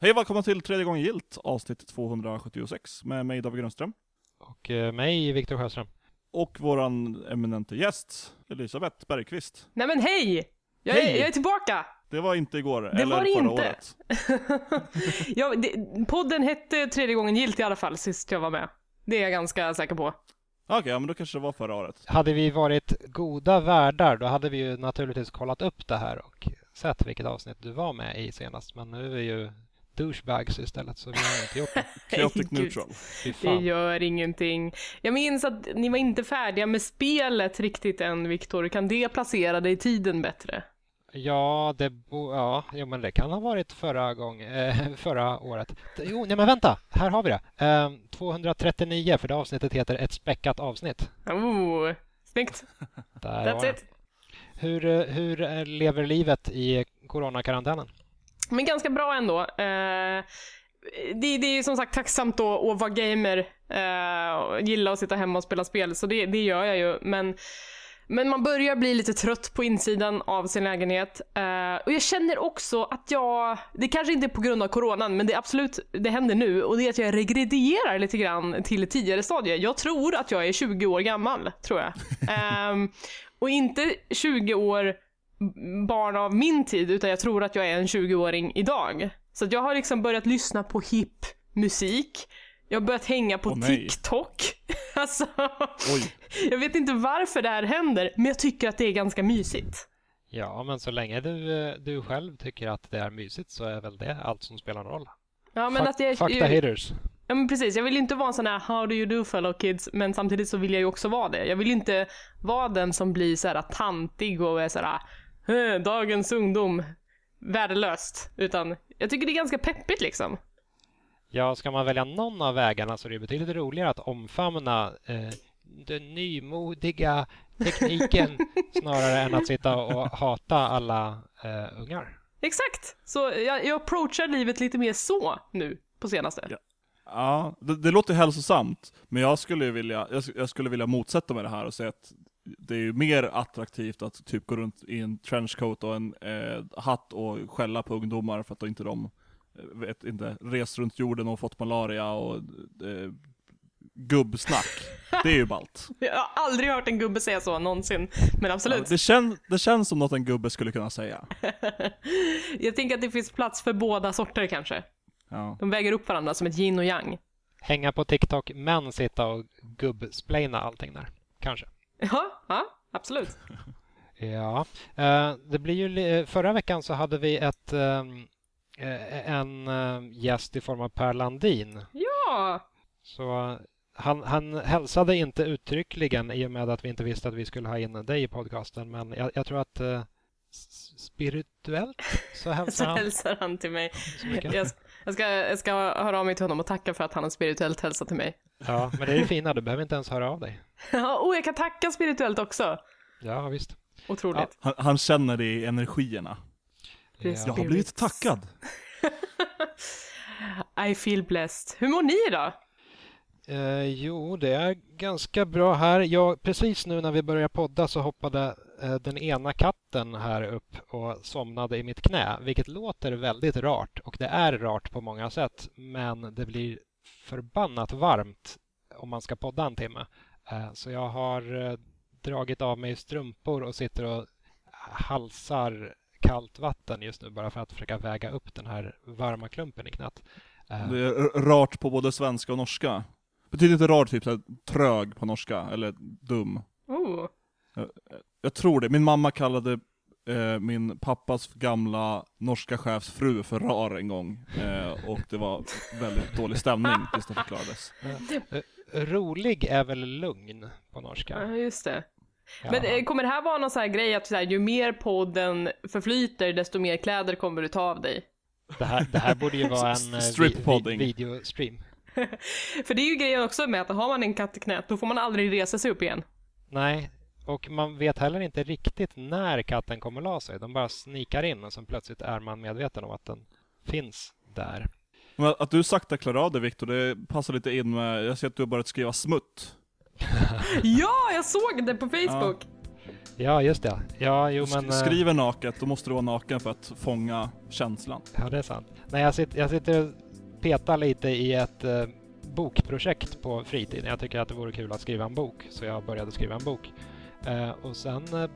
Hej och välkomna till tredje gången gilt avsnitt 276 med mig David Grönström. Och eh, mig, Viktor Sjöström. Och våran eminente gäst Elisabeth Bergqvist. Nej men hej! Jag, Hej! Är, jag är tillbaka! Det var inte igår, Det eller var det förra inte. året. ja, det, podden hette tredje gången gilt i alla fall sist jag var med. Det är jag ganska säker på. Okej, ja men då kanske det var förra året. Hade vi varit goda värdar då hade vi ju naturligtvis kollat upp det här och sett vilket avsnitt du var med i senast. Men nu är vi ju douchebags istället så vi har inte gjort det. Chaotic neutral. Det gör ingenting. Jag minns att ni var inte färdiga med spelet riktigt än, Viktor. Kan det placera dig i tiden bättre? Ja, det bo- ja, jo, men det kan ha varit förra, gång, eh, förra året. Jo, nej men vänta, här har vi det. Eh, 239 för det avsnittet heter Ett späckat avsnitt. Oh, snyggt. Där That's det. it. Hur, eh, hur eh, lever livet i coronakarantänen? Men ganska bra ändå. Eh, det, det är som sagt tacksamt då att vara gamer eh, och gilla att sitta hemma och spela spel, så det, det gör jag ju. Men, men man börjar bli lite trött på insidan av sin lägenhet. Eh, och jag känner också att jag, det kanske inte är på grund av coronan, men det är absolut, det händer nu, och det är att jag regredierar lite grann till tidigare stadie. Jag tror att jag är 20 år gammal, tror jag. Ehm, och inte 20 år barn av min tid, utan jag tror att jag är en 20-åring idag. Så att jag har liksom börjat lyssna på hip musik. Jag har börjat hänga på nej. TikTok. alltså, Oj. jag vet inte varför det här händer, men jag tycker att det är ganska mysigt. Ja, men så länge du, eh, du själv tycker att det är mysigt så är väl det allt som spelar någon roll. Ja, men fuck, att jag, fuck the haters. Ja men precis, jag vill inte vara en sån här how do you do fellow kids, men samtidigt så vill jag ju också vara det. Jag vill inte vara den som blir så här tantig och är så här "Eh, dagens ungdom, värdelöst. Utan jag tycker det är ganska peppigt liksom. Ja, ska man välja någon av vägarna så är det betydligt roligare att omfamna eh, den nymodiga tekniken snarare än att sitta och hata alla eh, ungar. Exakt! Så jag, jag approachar livet lite mer så nu på senaste. Ja. Ja, det, det låter hälsosamt, men jag skulle vilja, jag, jag skulle vilja motsätta mig det här och säga att det är ju mer attraktivt att typ gå runt i en trenchcoat och en eh, hatt och skälla på ungdomar för att de inte de, eh, vet inte, rest runt jorden och fått malaria och eh, gubbsnack. Det är ju ballt. Jag har aldrig hört en gubbe säga så någonsin, men Ja, absolut. det, kän, det känns som något en gubbe skulle kunna säga. jag tänker att det finns plats för båda sorter kanske. Ja. De väger upp varandra som ett yin och yang. Hänga på TikTok men sitta och gubbsplaina allting där. Kanske. Ja, ja, absolut. Ja, eh, det blir ju li- förra veckan så hade vi ett ehm, eh, en eh, gäst i form av Per Landin. Ja, Så han, han hälsade inte uttryckligen i och med att vi inte visste att vi skulle ha in dig i podcasten. Men jag, jag tror att eh, spirituellt så så hälsar han hälsar han till mig. så. Jag, jag, ska, jag ska höra av mig till honom och tacka för att han har spirituellt hälsat till mig. Ja, men det är det fina. Du behöver inte ens höra av dig. Ja, och jag kan tacka spirituellt också. Ja, visst. Otroligt. Han, han känner det i energierna. Ja. Jag har blivit tackad. I feel blessed. Hur mår ni idag? Eh, jo, det är ganska bra här. Jag, precis nu när vi börjar podda så hoppade eh, den ena katten här upp och somnade i mitt knä, vilket låter väldigt rart och det är rart på många sätt, men det blir förbannat varmt om man ska podda en timme. Eh, så jag har eh, dragit av mig strumpor och sitter och halsar kallt vatten just nu bara för att försöka väga upp den här varma klumpen i knät. Eh, Det är rart på både svenska och norska. Betyder inte rart typ så här, trög på norska, eller dum? Oh. Jag tror det. Min mamma kallade eh, min pappas gamla norska chefs fru för rar en gång. Eh, och det var väldigt dålig stämning tills det förklarades. Rolig är väl lugn på norska? Ja, just det. Ja. Men eh, kommer det här vara någon sån här grej att så här, ju mer podden förflyter, desto mer kläder kommer du ta av dig? det, här, det här borde ju vara en eh, vi, videostream. För det är ju grejen också med att har man en katt i knät, då får man aldrig resa sig upp igen. Nej, och man vet heller inte riktigt när katten kommer la sig. De bara snikar in och sen plötsligt är man medveten om att den finns där. Men att du sakta klarar av det Viktor, det passar lite in med, jag ser att du har börjat skriva smutt. Ja, jag såg det på Facebook! Ja, just det. Ja, jo Sk- men... eh, Skriver naket, då måste du vara naken för att fånga känslan. Ja, det är sant. Nej, jag, sitter, jag sitter och petar lite i ett eh, bokprojekt på fritiden. Jag tycker att det vore kul att skriva en bok, så jag började skriva en bok. Eh, och sen eh,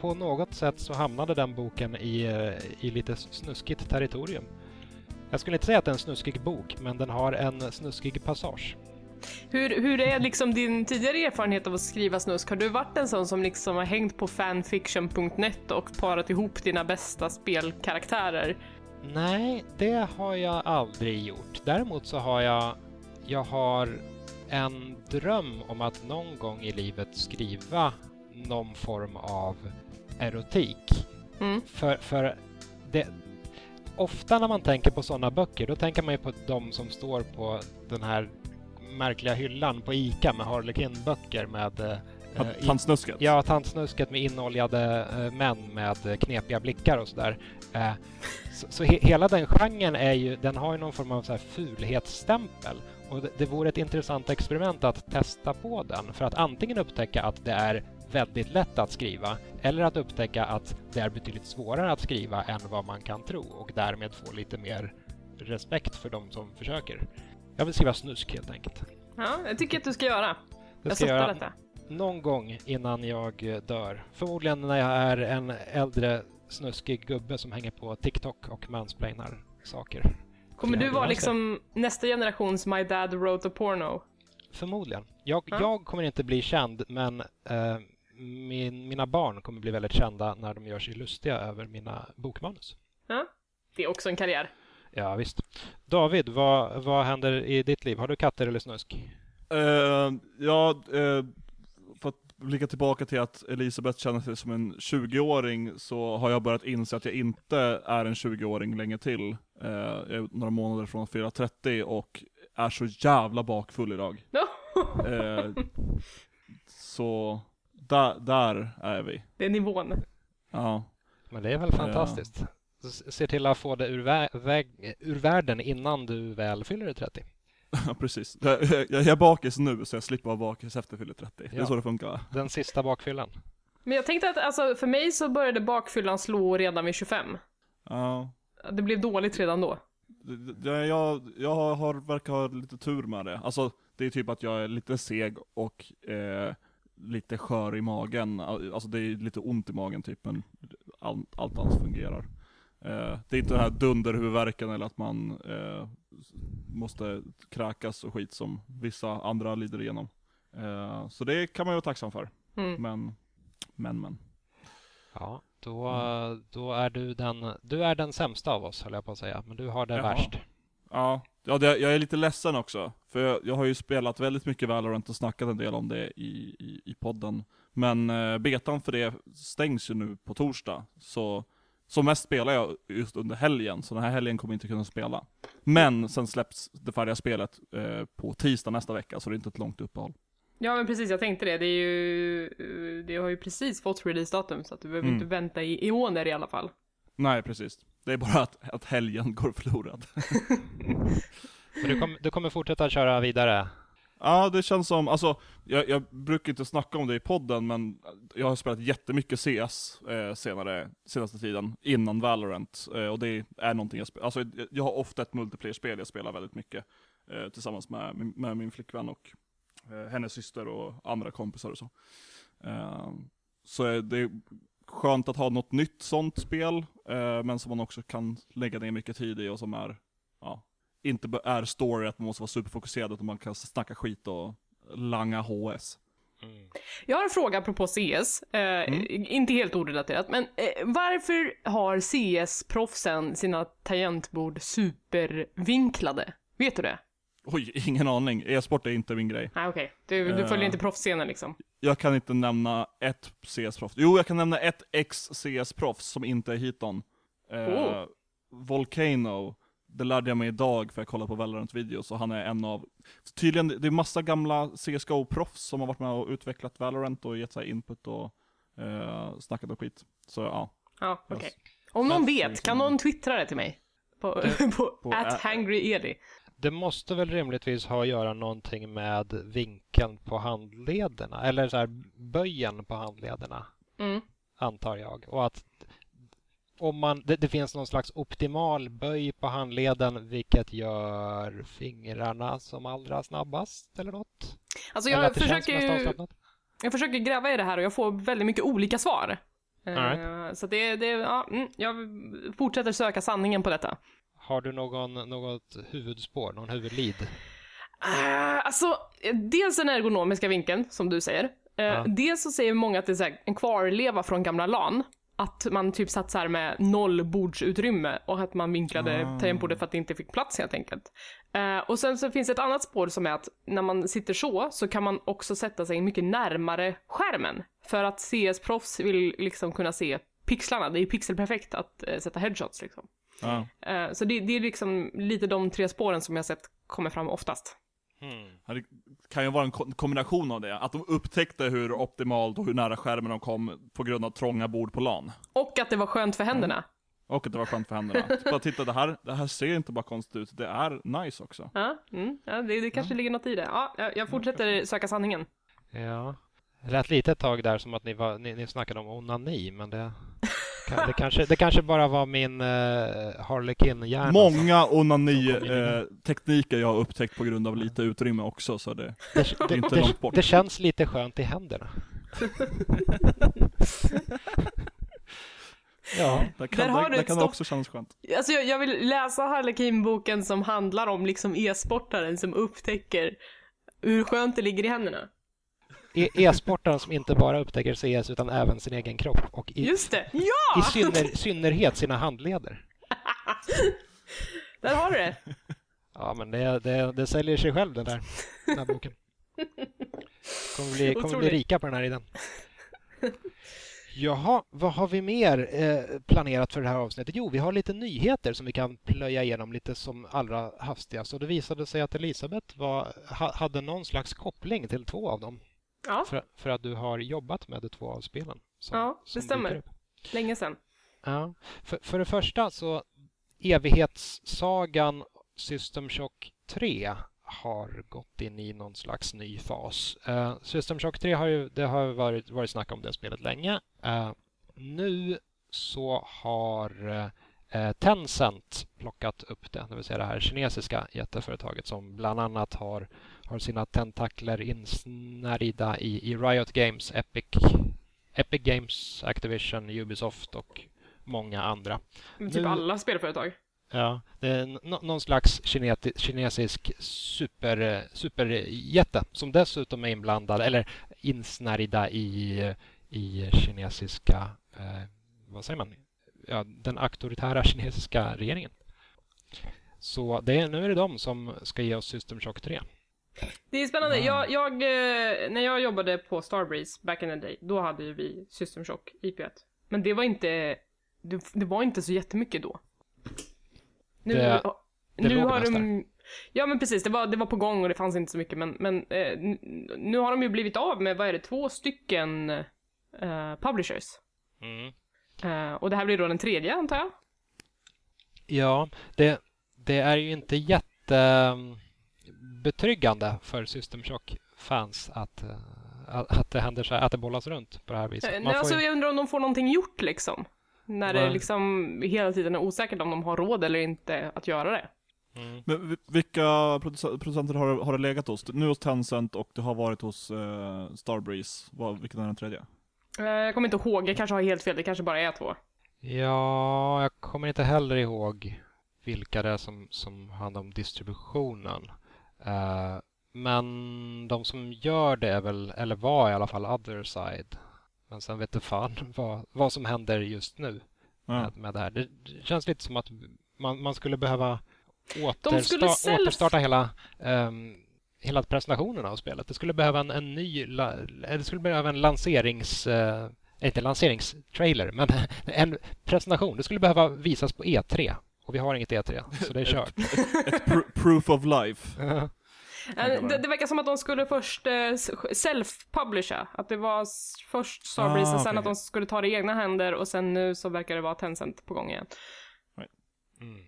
på något sätt så hamnade den boken i, eh, i lite snuskigt territorium. Jag skulle inte säga att det är en snuskig bok, men den har en snuskig passage. Hur, hur är liksom din tidigare erfarenhet av att skriva snusk? Har du varit en sån som liksom har hängt på fanfiction.net och parat ihop dina bästa spelkaraktärer? Nej, det har jag aldrig gjort. Däremot så har jag, jag har en dröm om att någon gång i livet skriva någon form av erotik. Mm. För, för det, ofta när man tänker på sådana böcker, då tänker man ju på de som står på den här märkliga hyllan på ICA med Harlequin-böcker med eh, Tantsnusket. Ja, tantsnusket med inoljade eh, män med eh, knepiga blickar och sådär. Eh, så så he hela den genren är ju, den har ju någon form av så här fulhetsstämpel. Och det, det vore ett intressant experiment att testa på den för att antingen upptäcka att det är väldigt lätt att skriva eller att upptäcka att det är betydligt svårare att skriva än vad man kan tro och därmed få lite mer respekt för de som försöker. Jag vill skriva snusk helt enkelt. Ja, jag tycker att du ska göra. Det jag ska jag göra detta. någon gång innan jag dör. Förmodligen när jag är en äldre snuskig gubbe som hänger på TikTok och mansplainar saker. Kommer du vara liksom nästa generations My Dad Wrote a Porno? Förmodligen. Jag, Ja. jag kommer inte bli känd, men eh, min, mina barn kommer bli väldigt kända när de gör sig lustiga över mina bokmanus. Ja, det är också en karriär. Ja, visst. David, vad, vad händer i ditt liv? Har du katter eller snusk? Eh, ja, eh, för att blicka tillbaka till att Elisabeth känner sig som en 20-åring, så har jag börjat inse att jag inte är en 20-åring länge till. Eh, jag är några månader från att fylla 30 och är så jävla bakfull idag. Så där, där är vi. det är nivån. Ja. Men det är väl fantastiskt. S- Se till att få det ur, vä- väg, ur världen innan du väl fyller 30. Ja, precis. Jag, jag, jag är bakis nu så jag slipper vara bakis efter jag fyller 30. Det är Ja. så det funkar. Den sista bakfyllan. Men jag tänkte att alltså, för mig så började bakfyllan slå redan vid 25. Ja. Det blev dåligt redan då. Jag, jag har, har, verkar ha lite tur med det. Alltså, det är typ att jag är lite seg och eh, lite skör i magen. Al- Alltså det är lite ont i magen typ, men allt, allt annat fungerar. Eh, det är inte den här dunderhuvudvärken eller att man eh, måste kräkas och skit som vissa andra lider igenom. Eh, så det kan man ju vara tacksam för. Mm. Men, men, men. Ja, då, då är du den, du är den sämsta av oss höll jag på att säga, men du har det Jaha. värst. Ja, ja det, jag är lite ledsen också. För jag, jag har ju spelat väldigt mycket Valorant och snackat en del om det i, i, i podden. Men eh, betan för det stängs ju nu på torsdag. Så som mest spelar jag just under helgen, så den här helgen kommer jag inte kunna spela. Men sen släpps det färdiga spelet eh, på tisdag nästa vecka, så det är inte ett långt uppehåll. Ja men precis, jag tänkte det. Det, är ju, det har ju precis fått releasedatum så att du behöver Mm. inte vänta i eoner i alla fall. Nej, precis. Det är bara att, att helgen går förlorad. Men du, kom, du kommer fortsätta köra vidare? Ja, det känns som, alltså, jag, jag brukar inte snacka om det i podden, men jag har spelat jättemycket CS eh, senare, senaste tiden, innan Valorant. Eh, och det är någonting jag spelar, alltså jag- jag har ofta ett multiplayer-spel jag spelar väldigt mycket. Eh, tillsammans med, min- med min flickvän och eh, hennes syster och andra kompisar och så. Eh, så det skönt att ha något nytt sånt spel, eh, men som man också kan lägga ner mycket tid i och som är, ja, inte är story att man måste vara superfokuserad utan man kan snacka skit och langa HS. Mm. Jag har en fråga apropå CS, eh, inte helt orelaterat, men eh, varför har CS-proffsen sina tangentbord supervinklade? Vet du det? Oj, ingen aning. E-sport är inte min grej. Nej okej, du, du Eh. följer inte proffsscenen liksom. Jag kan inte nämna ett CS-proffs. Jo, jag kan nämna ett ex-CS-proffs som inte är hiton. Eh, Oh. Volcano. Det lärde jag mig idag för jag kollade på Valorant-videos och han är en av, tydligen, det är massa gamla CSGO-proffs som har varit med och utvecklat Valorant och gett sig input och eh, snackat och skit. Så ja. Ja, okej. Yes. Om någon vet, kan någon twittra det till mig? På, på, på- at hangryedi. Det måste väl rimligtvis ha att göra någonting med vinkeln på handlederna, eller så här böjen på handlederna. Mm. antar jag. Och att om man, det, det finns någon slags optimal böj på handleden vilket gör fingrarna som allra snabbast eller något. Alltså eller jag känns försöker, jag försöker gräva i det här och jag får väldigt mycket olika svar. Eh, All Så det, det ja, mm, jag fortsätter söka sanningen på detta. Har du någon, något huvudspår, någon huvudlead? Uh, alltså, dels den ergonomiska vinkeln, som du säger. Eh, Ja. Dels så säger många att det är så här, en kvarleva från gamla LAN. Att man typ satt så här med noll bordsutrymme och att man vinklade Ah. tangentbordet för att det inte fick plats helt enkelt. Eh, och sen så finns ett annat spår som är att när man sitter så, så kan man också sätta sig mycket närmare skärmen. För att CS-proffs vill liksom kunna se pixlarna. Det är ju pixelperfekt att sätta headshots liksom. Ja. Eh, så det, det är liksom lite de tre spåren som jag sett kommer fram oftast. Ja, Det kan ju vara en ko- kombination av det. Att de upptäckte hur optimalt och hur nära skärmen de kom på grund av trånga bord på LAN. Och att det var skönt för händerna. Och att det var skönt för händerna. Typ Bara titta, det här, det här ser inte bara konstigt ut, det är nice också. Ja, mm, ja det, det kanske ligger något i det. Ja, jag, jag fortsätter söka sanningen. Ja. Det lät lite ett tag där som att ni, var, ni, ni snackade om onani, men det, det, kanske, det kanske bara var min uh, Harlequin-hjärna. Många onani-tekniker jag har upptäckt på grund av lite utrymme också, så det... Det, det, inte det, långt bort. det känns lite skönt i händerna. ja, Där kan, Där har där, kan det också kännas skönt. Alltså jag, jag vill läsa Harlequin-boken som handlar om liksom e-sportaren som upptäcker hur skönt det ligger i händerna. E- e-sportaren som inte bara upptäcker CS utan även sin egen kropp och i, Just det! i Ja! synner, synnerhet sina handleder. Där har du det. Ja, men det, det, det säljer sig själv den där, den här boken. Kommer bli, kommer bli rika på den här idén. Jaha, vad har vi mer eh, planerat för det här avsnittet? Jo, vi har lite nyheter som vi kan plöja igenom lite som allra hastigast. Och det visade sig att Elisabeth var, ha, hade någon slags koppling till två av dem. Ja, För, för att du har jobbat med de två av spelen. Som, Ja, det stämmer. länge sedan. Ja. För, för det första så evighetssagan System Shock 3 har gått in i någon slags ny fas. Uh, System Shock 3 har ju det har varit, varit snack om det spelet länge. Eh, nu så har eh, Tencent plockat upp det, det vill säga det här kinesiska jätteföretaget som bland annat har, har sina tentakler insnärjda i, i Riot Games, Epic, Epic Games, Activision, Ubisoft och många andra. Typ Nu- alla spelföretag. Ja, det är nå- någon slags kineti- kinesisk super, superjätte som dessutom är inblandad eller insnärjda i, i kinesiska, eh, vad säger man, ja, den auktoritära kinesiska regeringen. Så det nu är det de som ska ge oss System Shock 3. Det är spännande. Jag, jag, eh, när jag jobbade på Starbreeze back in the day, då hade ju vi System Shock IP1. Men det var inte, det, det var inte så jättemycket då. Nu, Det- det nu har de, Ja men precis, det var, det var på gång och det fanns inte så mycket men, men eh, nu har de ju blivit av med, vad är det, två stycken eh, publishers. Eh, och det här blir då den tredje antar jag? Ja, det, det är ju inte jättebetryggande för System Shock-fans att, eh, att, att det händer så här, att det bollas runt på det här viset. Eh, Man Nej, får alltså ju- jag undrar om de får någonting gjort liksom. När det Nej. liksom hela tiden är osäkert om de har råd eller inte att göra det. Mm. Men vi- vilka produc- producenter har, det- har det legat hos? Nu hos Tencent och det har varit hos eh, Starbreeze. Vad, vilken är den tredje? Eh, Jag kommer inte ihåg, jag kanske har helt fel, det kanske bara är två. Ja, jag kommer inte heller ihåg vilka det är som, som handlar om distributionen. Eh, men de som gör det är väl, eller var i alla fall Other Side. Men sen vet du fan vad, vad som händer just nu med, med det här. Det känns lite som att man, man skulle behöva skulle återsta, self- återstarta hela, ehm, hela presentationen av spelet. Det skulle behöva en, en ny, la, det skulle behöva en lanserings, eh, inte lanseringstrailer, men en presentation. Det skulle behöva visas på E3 och vi har inget E3, så det är kört. Ett pr- proof of life. Det, det verkar som att de skulle först eh, self-publisha. Att det var först Starbreeze Ah, och sen okej. att de skulle ta det i egna händer och sen nu så verkar det vara Tencent på gång igen. Mm.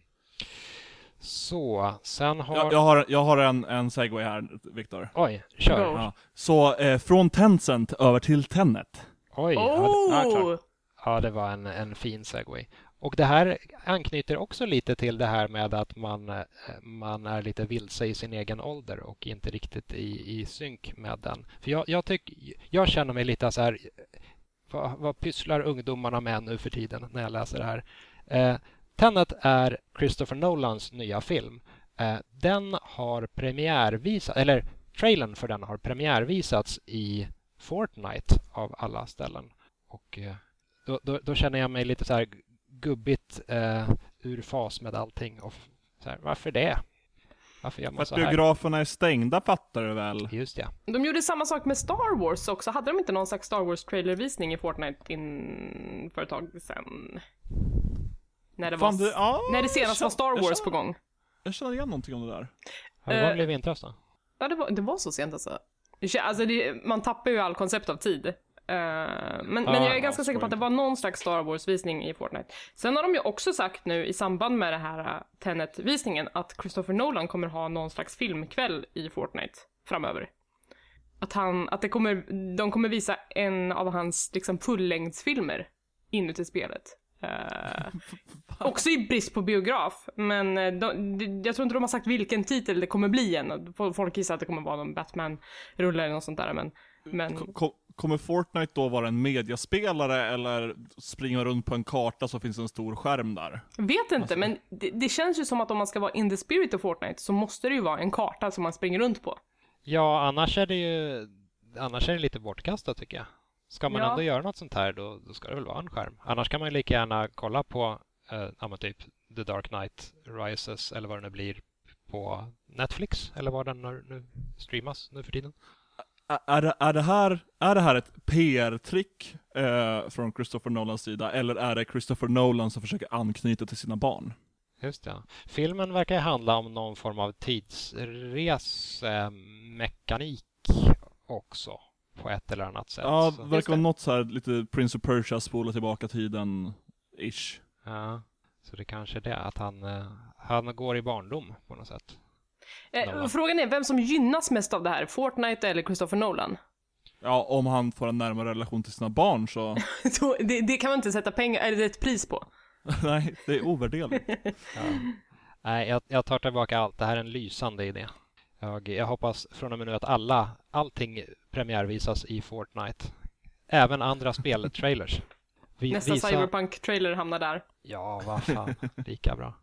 Så, sen har... Jag, jag har, jag har en, en segway här, Viktor. Oj, kör. Ja. Så eh, från Tencent över till Tenet. Oj! Oh! Ja, det, ja, det var en, en fin segway. Och det här anknyter också lite till det här med att man, eh, man är lite vilse i sin egen ålder och inte riktigt i, i synk med den. För jag, jag, tyck, jag känner mig lite så här, eh, vad, vad pysslar ungdomarna med nu för tiden när jag läser det här? Eh, Tenet är Christopher Nolans nya film. Eh, den har premiärvisats... eller trailern för den har premiärvisats i Fortnite av alla ställen. Och eh, då, då, då, känner jag mig lite så här gubbigt eh, ur fas med allting. Och så här, varför det? Varför gör man För att biograferna är stängda fattar du väl? Just det. De gjorde samma sak med Star Wars också. Hade de inte någon slags Star Wars trailervisning i Fortnite in för ett tag sedan? När det, Fan, var, det- ja, när det senast var jag Star känner- Wars på gång. Jag känner igen någonting om det där. Ja, det var väl i vintras då? Ja, det var, det var så sent alltså. Alltså, det, man tappar ju all koncept av tid. Eh, men, men jag är ganska säker på att det var någon slags Star Wars-visning i Fortnite. Sen har de ju också sagt nu i samband med det här uh, Tenet-visningen att Christopher Nolan kommer ha någon slags filmkväll i Fortnite framöver. Att, han, att det kommer, de kommer visa en av hans liksom, fullängdsfilmer inuti spelet. Eh, också i brist på biograf, men eh, de, de, jag tror inte de har sagt vilken titel det kommer bli än. Folk gissar att det kommer vara någon Batman-rulle eller något sånt där, men... men Ko- ko- Kommer Fortnite då vara en mediaspelare eller springa runt på en karta så finns en stor skärm där? vet inte, men det, det känns ju som att om man ska vara in the spirit of Fortnite så måste det ju vara en karta som man springer runt på. Ja, annars är det ju annars är det lite bortkastat tycker jag. Ska man Ja. ändå göra något sånt här då, då ska det väl vara en skärm. Annars kan man ju lika gärna kolla på eh, typ The Dark Knight Rises eller vad det nu blir på Netflix eller var den nu nu streamas nu för tiden. Är är det, här, är det här ett PR-trick eh, från Christopher Nolans sida, eller är det Christopher Nolan som försöker anknyta till sina barn? Just det. Filmen verkar handla om någon form av tidsresemekanik också på ett eller annat sätt. Ja, det verkar vara något så här lite Prince of Persia, spola tillbaka tiden-ish. ja, så det kanske är det att han, eh, han går i barndom på något sätt. Eh, frågan är vem som gynnas mest av det här, Fortnite eller Christopher Nolan? Ja, om han får en närmare relation till sina barn så, Så det, det kan man inte sätta pengar, eller ett pris på. nej, det är ovärderligt. Ja. Nej, jag, jag tar tillbaka allt. Det här är en lysande idé. Jag, jag hoppas från och med nu att alla, allting premiärvisas i Fortnite. Även andra speltrailers. Vi, Nästa visa- Cyberpunk-trailer hamnar där. Ja, vad fan. Lika bra.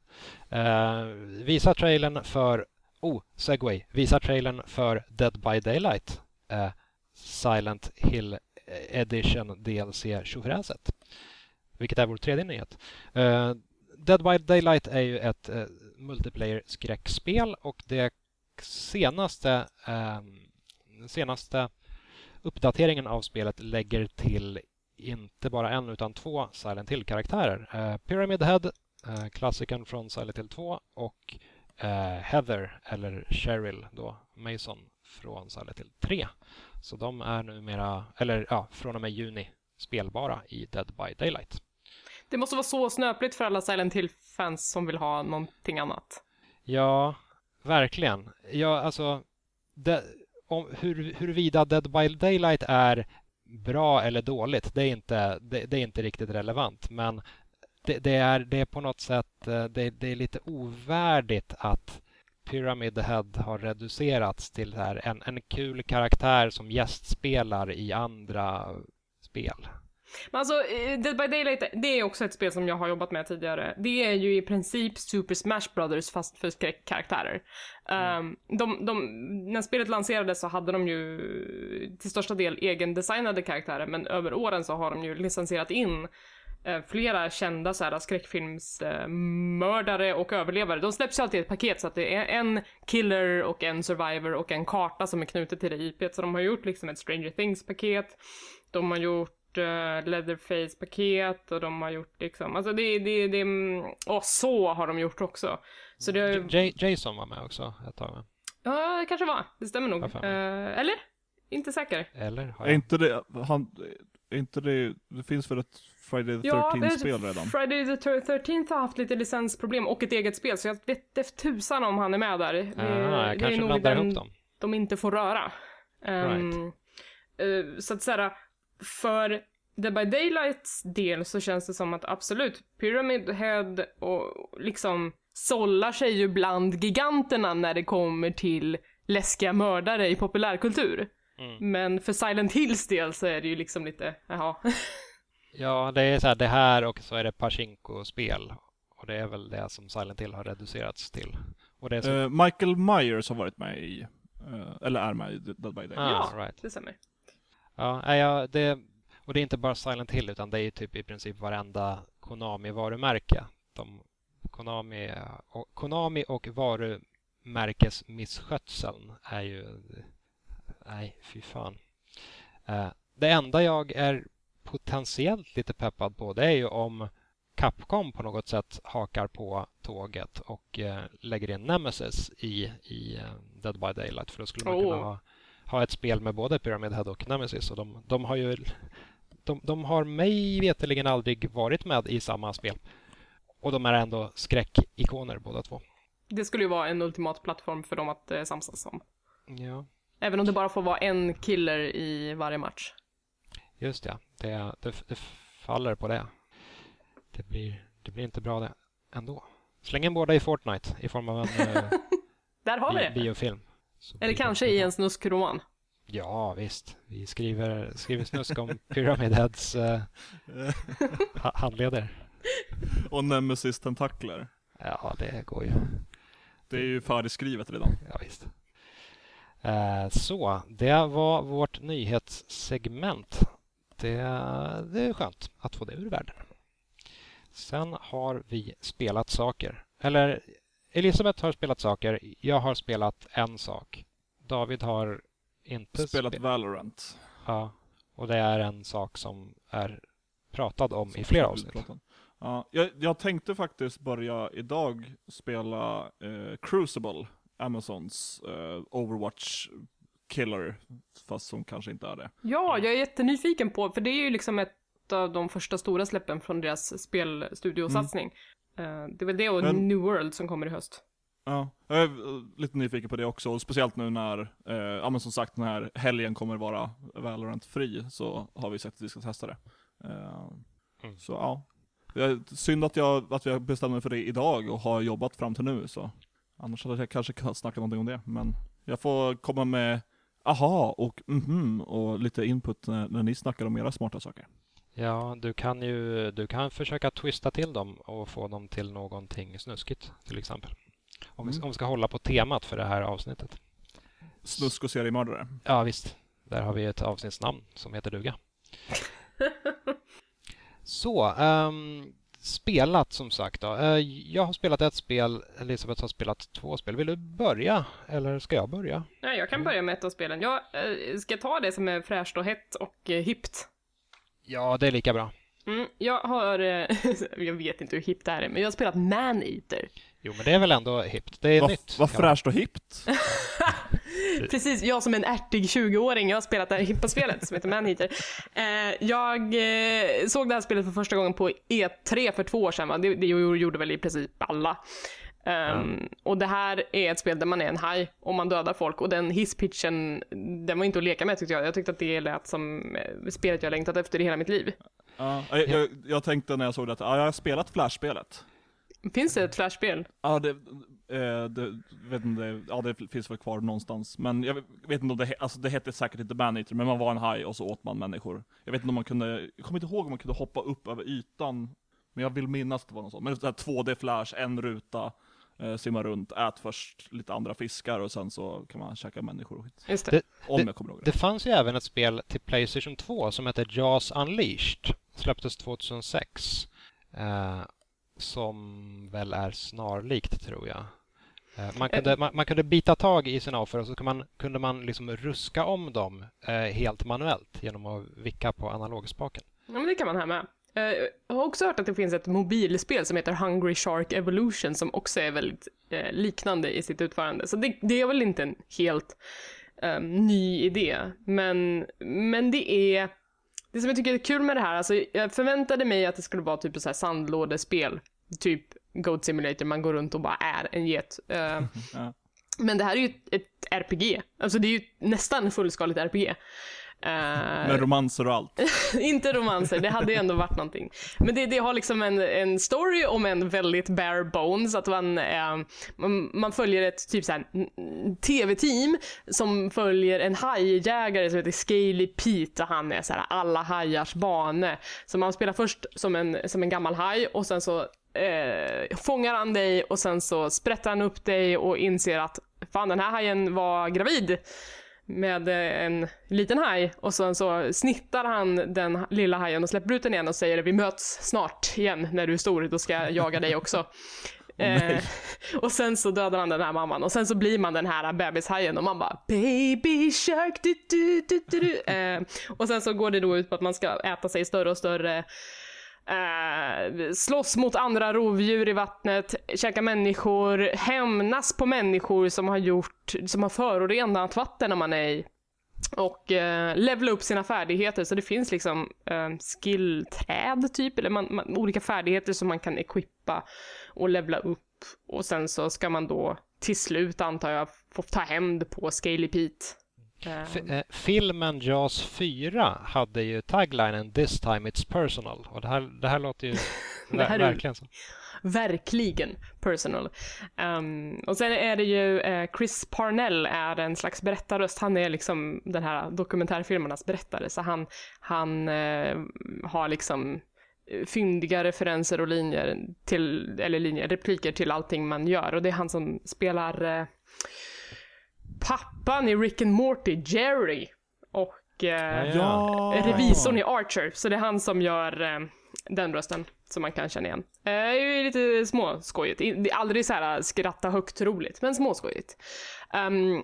Eh, visa trailern för... Oh, segway. Visa trailern för Dead by Daylight. Eh, Silent Hill eh, Edition DLC tjofräset. Vilket är vår tredje nyhet. Eh, Dead by Daylight är ju ett eh, multiplayer skräckspel och det senaste, eh, senaste uppdateringen av spelet lägger till inte bara en utan två Silent Hill-karaktärer. Eh, Pyramid Head, eh, klassikern från Silent Hill 2 och eh, Heather, eller Cheryl då, Mason från Silent Hill 3. Så de är numera, eller ja, från och med juni spelbara i Dead by Daylight. Det måste vara så snöpligt för alla Silent Hill-fans som vill ha någonting annat. Ja, verkligen. Ja, alltså, det, om, hur, huruvida Dead by Daylight är bra eller dåligt, det är inte, det, det är inte riktigt relevant. Men det, det, är, det är på något sätt eh, det, det är lite ovärdigt att Pyramid Head har reducerats till här en, en kul karaktär som gästspelar i andra spel. Men alltså, eh, Dead by Daylight, det är också ett spel som jag har jobbat med tidigare. Det är ju i princip Super Smash Brothers fast för skräckkaraktärer. Um, de, de, när spelet lanserades så hade de ju till största del egendesignade karaktärer, men över åren så har de ju licensierat in flera kända så här, skräckfilmsmördare och överlevare. De släpps ju alltid i ett paket så att det är en killer och en survivor och en karta som är knutet till det IPet. Så de har gjort liksom ett Stranger Things-paket. De har gjort uh, Leatherface-paket och de har gjort liksom, alltså det, det, det, mm, och så har de gjort också. Så det har ju, J- Jason var med också ett tag. va? ja det kanske var, det stämmer nog. Eh, eller? Inte säker. Eller? Har Är jag? inte det, han, är inte det, det finns väl ett Friday the Ja, 13-spel redan? Friday the 13th har haft lite licensproblem och ett eget spel så jag vet tusan om han är med där. Det, Ah, jag kanske blandar ihop dem. de inte får röra. Ehm, Right. eh, så att säga, för Dead by Daylights del så känns det som att absolut, Pyramid Head och liksom sållar sig ju bland giganterna när det kommer till läskiga mördare i populärkultur. Mm. Men för Silent Hills del så är det ju liksom lite, jaha. Ja, det är så här, det här och så är det Pachinko-spel. Och det är väl det som Silent Hill har reducerats till. Och det är så... Eh, Michael Myers har varit med i, eh, eller är med i Dead by Day. Ah, ja, right. det stämmer. Ja, det, och det är inte bara Silent Hill utan det är ju typ i princip varenda Konami-varumärke. De, Konami, och, Konami och varumärkesmisskötseln är ju... Nej, fy fan. Eh, det enda jag är potentiellt lite peppad på det är ju om Capcom på något sätt hakar på tåget och eh, lägger in Nemesis i, i eh, Dead by Daylight. För då skulle man kunna Oh. ha, ha ett spel med både Pyramid Head och Nemesis. Och de, de har ju de, de har mig veterligen aldrig varit med i samma spel. Och de är ändå skräckikoner båda två. Det skulle ju vara en ultimat plattform för dem att eh, samsas om. Ja, Även om det bara får vara en killer i varje match. Just det. Det, det, det faller på det. Det blir, det blir inte bra det ändå. Släng in båda i Fortnite i form av en eh, Där har vi bi- det! biofilm. Så Eller blir det kanske bra. i en snuskroman. Ja, visst. Vi skriver, skriver snusk om Pyramid Heads eh, ha- handleder. Och Nemesis tentakler. Ja, det går ju. Det är ju färdigskrivet redan. Ja, visst. Eh, så, det var vårt nyhetssegment. Det, det är skönt att få det ur världen. Sen har vi spelat saker. Eller Elisabeth har spelat saker. Jag har spelat en sak. David har inte Spelat spe- Valorant. Ja, och det är en sak som är pratad om i flera avsnitt. Ja, jag, jag tänkte faktiskt börja idag spela eh, Crucible, Amazons eh, Overwatch killer, fast som kanske inte är det. Ja, jag är jättenyfiken på, för det är ju liksom ett av de första stora släppen från deras spelstudiosatsning. Eh, det är väl det och Men- New World som kommer i höst. Ja, jag är lite nyfiken på det också, och speciellt nu när, eh, ja men som sagt den här helgen kommer vara Valorant-fri, så har vi sagt att vi ska testa det. Eh, Mm. Så ja. Synd att jag, att jag bestämde mig för det idag och har jobbat fram till nu, så annars hade jag kanske kunnat snacka någonting om det, men jag får komma med aha och mhm och lite input när, när ni snackar om era smarta saker. Ja, du kan ju du kan försöka twista till dem och få dem till någonting snuskigt till exempel. Om, vi, Mm. om vi ska hålla på temat för det här avsnittet. Snusk och seriemördare. Ja, visst. Där har vi ett avsnittsnamn som heter duga. Så, ehm, spelat som sagt då. Eh, jag har spelat ett spel, Elisabeth har spelat två spel. Vill du börja eller ska jag börja? Nej, jag kan börja med ett av spelen. Jag eh, ska ta det som är fräscht och hett och eh, hippt. Ja, det är lika bra. Mm, jag har, jag vet inte hur hippt det här är, men jag har spelat Maneater. Jo, men det är väl ändå hippt. Det är Vad nytt. vad fräscht och hippt. Precis, jag som en ärtig 20-åring, jag har spelat det här hippa spelet som heter Maneater. Eh, jag eh, såg det här spelet för första gången på E3 för två år sedan, va? Det, det gjorde väl i princip alla. Ehm, Och det här är ett spel där man är en haj och man dödar folk och den hisspitchen, den var inte att leka med tyckte jag. Jag tyckte att det lät som eh, spelet jag längtat efter i hela mitt liv. Ja, jag, jag, jag tänkte när jag såg det att ja, jag har spelat Flash-spelet. Finns det ett flashspel? Ja, det, eh, det, vet inte, ja, det finns väl kvar någonstans. Men jag vet inte om det, alltså det hette säkert inte Maneater, men man var en haj och så åt man människor. Jag vet inte om man kunde, jag kommer inte ihåg om man kunde hoppa upp över ytan. Men jag vill minnas att det var något sånt. Men det är 2D-flash, en ruta, eh, simma runt, ät först lite andra fiskar och sen så kan man käka människor och skit. Just det. Det- Om jag kommer ihåg det. Det fanns ju även ett spel till Playstation 2 som hette Jaws Unleashed. Släpptes 2006. Eh, som väl är snarlikt tror jag. Eh, man, kunde, man, man kunde bita tag i sina offer och så kunde man, kunde man liksom ruska om dem eh, helt manuellt genom att vicka på analogspaken. Ja, men det kan man här med. Eh, Jag har också hört att det finns ett mobilspel som heter Hungry Shark Evolution som också är väldigt eh, liknande i sitt utförande. Så det, det är väl inte en helt eh, ny idé. Men, men det är... Det som jag tycker är kul med det här, alltså jag förväntade mig att det skulle vara typ så här sandlådespel. Typ Goat Simulator, man går runt och bara är en get. Eh, Ja. men det här är ju ett, ett RPG. Alltså det är ju nästan fullskaligt RPG. Med romanser och allt. inte romanser, det hade ju ändå varit någonting. Men det, det har liksom en, en story om en väldigt bare bones, att man, eh, man, man, följer ett typ såhär tv-team som följer en hajjägare som heter Scaly Pete och han är såhär alla hajars bane. Så man spelar först som en, som en gammal haj och sen så eh, fångar han dig och sen så sprättar han upp dig och inser att fan den här hajen var gravid med en liten haj och sen så snittar han den lilla hajen och släpper ut den igen och säger vi möts snart igen när du är stor, då ska jag jaga dig också. Eh, och sen så dödar han den här mamman och sen så blir man den här bebishajen och man bara baby shark du, du, du, du, du. Eh, och sen så går det då ut på att man ska äta sig större och större eh, slåss mot andra rovdjur i vattnet, käka människor, hämnas på människor som har gjort, som har förorenat vatten när man är i och eh, levla upp sina färdigheter. Så det finns liksom eh, skillträd typ, eller man, man, olika färdigheter som man kan equippa och levla upp. Och sen så ska man då till slut antar jag få ta hämnd på Scaly Pete. F eh, filmen Jaws 4 hade ju taglinen “This time it's personal” och det här, det här låter ju här verkligen så. Verkligen personal. Um, och sen är det ju uh, Chris Parnell är en slags berättarröst. Han är liksom den här dokumentärfilmernas berättare så han, han uh, har liksom fyndiga referenser och linjer till, eller linjer, repliker till allting man gör och det är han som spelar uh, pappan i Rick and Morty, Jerry. Och eh, ja. revisorn i Archer. Så det är han som gör eh, den rösten som man kan känna igen. Eh, det är lite småskojigt. Det är aldrig så här skratta högt roligt, men småskojigt. Um,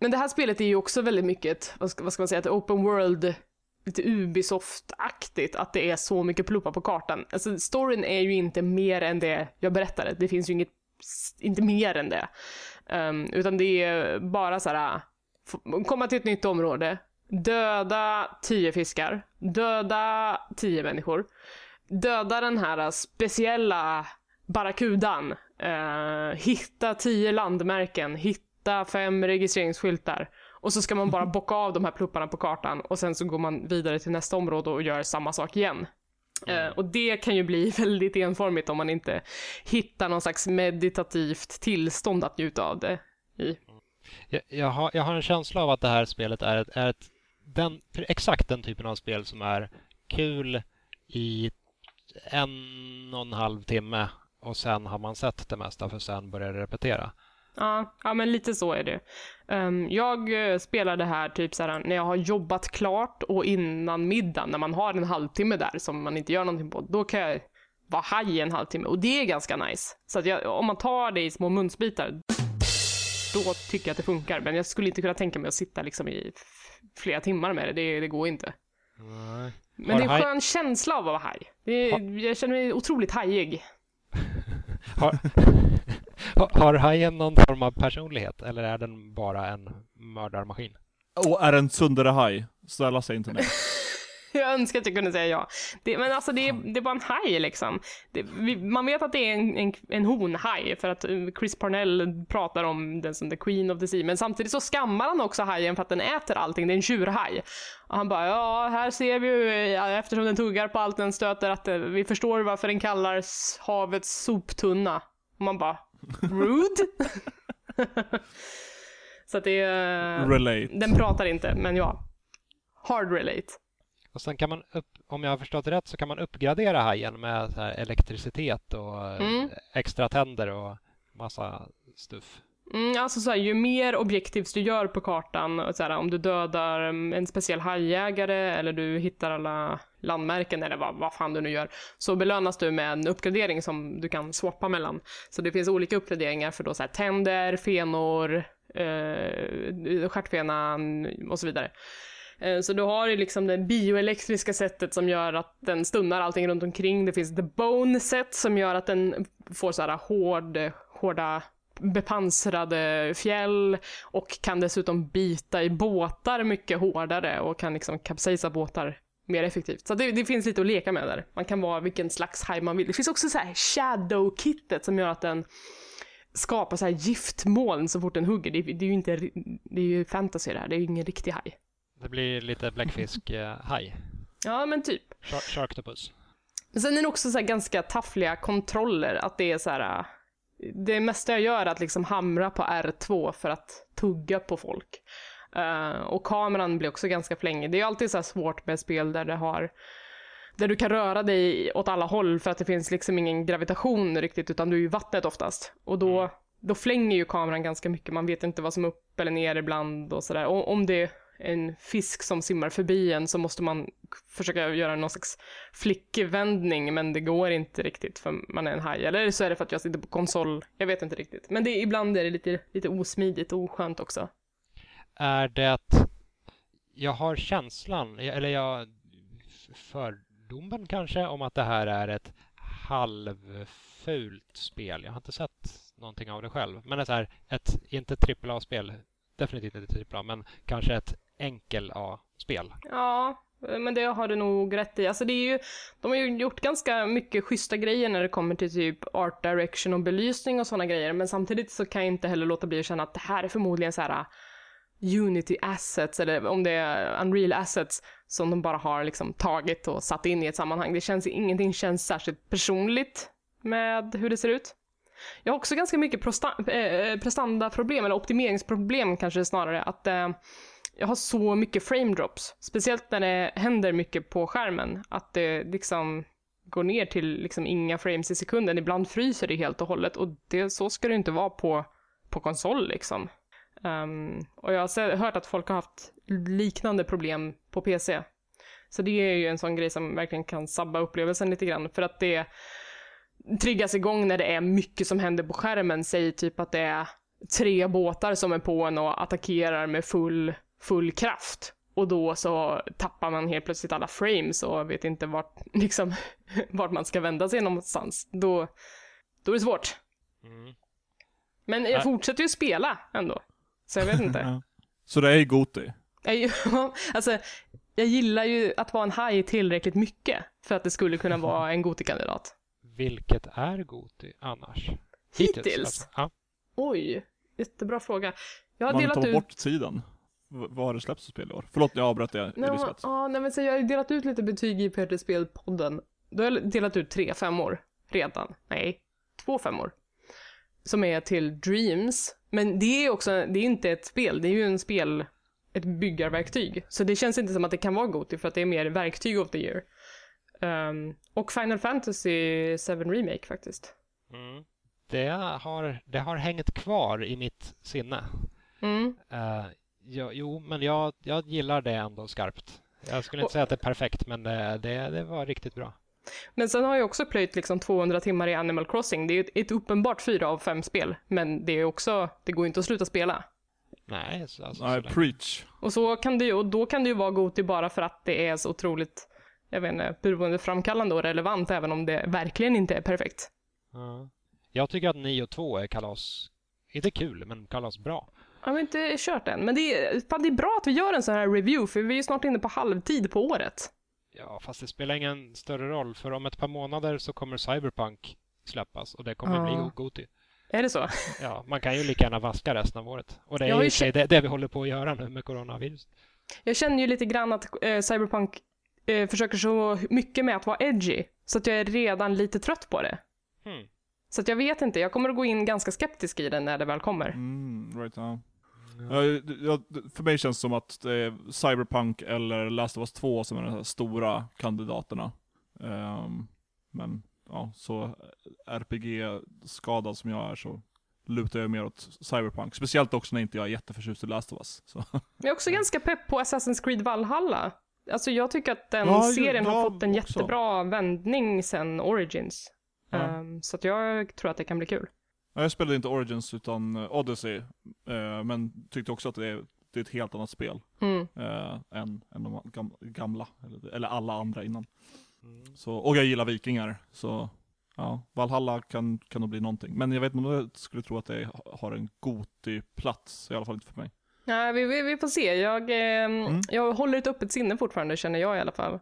men det här spelet är ju också väldigt mycket, vad ska, vad ska man säga, ett open world lite Ubisoft-aktigt att det är så mycket pluppar på kartan. Alltså storyn är ju inte mer än det jag berättade. Det finns ju inget, inte mer än det. Um, utan det är bara så här, komma till ett nytt område, döda tio fiskar, döda tio människor, döda den här speciella barracudan, uh, hitta tio landmärken, hitta fem registreringsskyltar och så ska man bara bocka av de här plupparna på kartan och sen så går man vidare till nästa område och gör samma sak igen. Mm. och det kan ju bli väldigt enformigt om man inte hittar någon slags meditativt tillstånd att njuta av det i. Jag, jag, har, jag har en känsla av att det här spelet är, ett, är ett, den, exakt den typen av spel som är kul i en och en halv timme och sen har man sett det mesta för sen börjar det repetera. Ja, ja men lite så är det. Um, jag uh, spelar det här typ såhär, när jag har jobbat klart och innan middagen, när man har en halvtimme där som man inte gör någonting på, då kan jag vara haj i en halvtimme och det är ganska nice. Så att jag, om man tar det i små munsbitar, då tycker jag att det funkar. Men jag skulle inte kunna tänka mig att sitta liksom i flera timmar med det, det, det går inte. Nej. Men det är en skön känsla av att vara haj. Är, jag känner mig otroligt hajig. har, har hajen någon form av personlighet eller är den bara en mördarmaskin? Och är en sundare haj? Snälla säg inte nej. jag önskar att jag kunde säga ja. Det, men alltså det, det är bara en haj liksom. Det, vi, man vet att det är en, en, en honhaj för att eh, Chris Parnell pratar om den som the queen of the sea. Men samtidigt så skammar han också hajen för att den äter allting. Det är en tjurhaj. Och han bara, ja här ser vi ju eftersom den tuggar på allt den stöter att eh, vi förstår varför den kallas havets soptunna. Och man bara, rude? så att det är... Relate. Den pratar inte, men ja. Hard relate. Och sen kan man, upp, om jag har förstått rätt, så kan man uppgradera hajen med elektricitet och mm. extra tänder och massa stuff. Mm, alltså så här, ju mer objektivt du gör på kartan, så här, om du dödar mm, en speciell hajägare eller du hittar alla landmärken eller vad, vad fan du nu gör, så belönas du med en uppgradering som du kan swappa mellan. Så det finns olika uppgraderingar för då så här, tänder, fenor, eh, stjärtfenan och så vidare. Eh, så du har ju liksom det bioelektriska sättet som gör att den stunnar allting runt omkring. Det finns the bone set som gör att den får så här hård, hårda bepansrade fjäll och kan dessutom bita i båtar mycket hårdare och kan liksom kapsejsa båtar mer effektivt. Så det, det, finns lite att leka med där. Man kan vara vilken slags haj man vill. Det finns också så här shadow-kittet som gör att den skapar så här giftmoln så fort den hugger. Det, det är ju inte, det är ju fantasy det här, det är ju ingen riktig haj. Det blir lite bläckfisk-haj. Ja, men typ. Shark Sharktopus. Sen är det också så här ganska taffliga kontroller, att det är så här... Det mesta jag gör är att liksom hamra på R2 för att tugga på folk. Eh, och kameran blir också ganska flängig. Det är alltid så svårt med spel där har där du kan röra dig åt alla håll för att det finns liksom ingen gravitation riktigt utan du är i vattnet oftast. Och då, då flänger ju kameran ganska mycket. Man vet inte vad som är upp eller ner ibland och sådär. Om det en fisk som simmar förbi en så måste man försöka göra någon slags flickvändning men det går inte riktigt för man är en haj. Eller så är det för att jag sitter på konsol. Jag vet inte riktigt. Men det, ibland är det lite, lite osmidigt och oskönt också. Är det... Jag har känslan, eller jag... Fördomen kanske, om att det här är ett halvfult spel. Jag har inte sett någonting av det själv. Men det är så här, ett, inte ett AAA-spel. Definitivt inte ett AAA, men kanske ett enkel A-spel. Ja, men det har du nog rätt i. Alltså det är ju, de har ju gjort ganska mycket schyssta grejer när det kommer till typ art direction och belysning och sådana grejer. Men samtidigt så kan jag inte heller låta bli att känna att det här är förmodligen så här ah, Unity assets eller om det är Unreal assets som de bara har liksom tagit och satt in i ett sammanhang. Det känns, ingenting känns särskilt personligt med hur det ser ut. Jag har också ganska mycket prosta- eh, eh prestandaproblem, eller optimeringsproblem kanske snarare. Att eh, jag har så mycket frame drops. Speciellt när det händer mycket på skärmen. Att det liksom går ner till liksom inga frames i sekunden. Ibland fryser det helt och hållet och det, så ska det inte vara på, på konsol liksom. Um, och jag har hört att folk har haft liknande problem på PC. Så det är ju en sån grej som verkligen kan sabba upplevelsen lite grann. För att det triggas igång när det är mycket som händer på skärmen. Säg typ att det är tre båtar som är på en och attackerar med full, full kraft. Och då så tappar man helt plötsligt alla frames och vet inte vart, liksom, vart man ska vända sig någonstans. Då, då är det svårt. Mm. Men jag Äh. fortsätter ju spela ändå. Så jag vet inte. Så det är Goti. Jag, alltså, jag gillar ju att vara en haj tillräckligt mycket för att det skulle kunna vara en Goti-kandidat. Vilket är Goti annars? Hittills? alltså. Ja. Oj, jättebra fråga. Jag har Man delat tar ut... bort tiden. Vad har det släppts för spel i år? Förlåt, jag avbröt det, Nej, Elisabeth. ja, nej, men så jag har ju delat ut lite betyg i PT Spel-podden. Då har jag delat ut tre femmor redan. Nej, två femmor. Som är till Dreams. Men det är också, det är inte ett spel, det är ju en spel, ett byggarverktyg. Så det känns inte som att det kan vara Goti för att det är mer verktyg of the year. Ehm, och Final Fantasy 7 Remake faktiskt. Mm. Det, har, det har hängt kvar i mitt sinne. Mm. Uh, jo, jo, men jag, jag gillar det ändå skarpt. Jag skulle inte Och- säga att det är perfekt, men det, det, det var riktigt bra. Men sen har jag också plöjt liksom 200 timmar i Animal Crossing. Det är ett, ett uppenbart 4 av 5 spel, men det är också, det går inte att sluta spela. Nej, så, alltså, Nej, preach. Och så kan det ju, och då kan det ju vara Goti bara för att det är så otroligt, jag vet inte, beroendeframkallande och relevant även om det verkligen inte är perfekt. Ja. Jag tycker att 9 och 2 är kalas, inte kul, men kalas bra. Jag har inte kört än, men det är, fan, det är bra att vi gör en sån här review, för vi är ju snart inne på halvtid på året. Ja, fast det spelar ingen större roll, för om ett par månader så kommer Cyberpunk släppas och det kommer Ja. bli Goti. Är det så? Ja, man kan ju lika gärna vaska resten av året. Och det är ju sig det, det vi håller på att göra nu med coronavirus. Jag känner ju lite grann att eh, Cyberpunk eh, försöker så mycket med att vara edgy, så att jag är redan lite trött på det. Hmm. Så jag vet inte, jag kommer att gå in ganska skeptisk i den när det väl kommer. Mm, right. Ja, jag- för mig känns det som att det är Cyberpunk eller Last of Us 2 som är de här stora kandidaterna. Ehm, men ja, så RPG-skadad som jag är så lutar jag mer åt Cyberpunk. Speciellt också när inte jag är jätteförtjust i Last of Us. Så. Jag är också ganska pepp på Assassin's Creed Valhalla. Alltså jag tycker att den Ja, serien har ja, fått en också. jättebra vändning sen Origins. Ja. Ehm, så att jag tror att det kan bli kul. Ja, jag spelade inte Origins utan eh, Odyssey, eh, men tyckte också att det är, det är ett helt annat spel Mm. eh, än, än de gam, gamla, eller, eller alla andra innan. Mm. Så, och jag gillar vikingar, så ja, Valhalla kan, kan nog bli någonting. Men jag vet inte om jag skulle tro att det har en Goti-plats, i alla fall inte för mig. Ja, vi, vi, vi får se. Jag, ehm, Mm. jag håller ett öppet sinne fortfarande, känner jag i alla fall.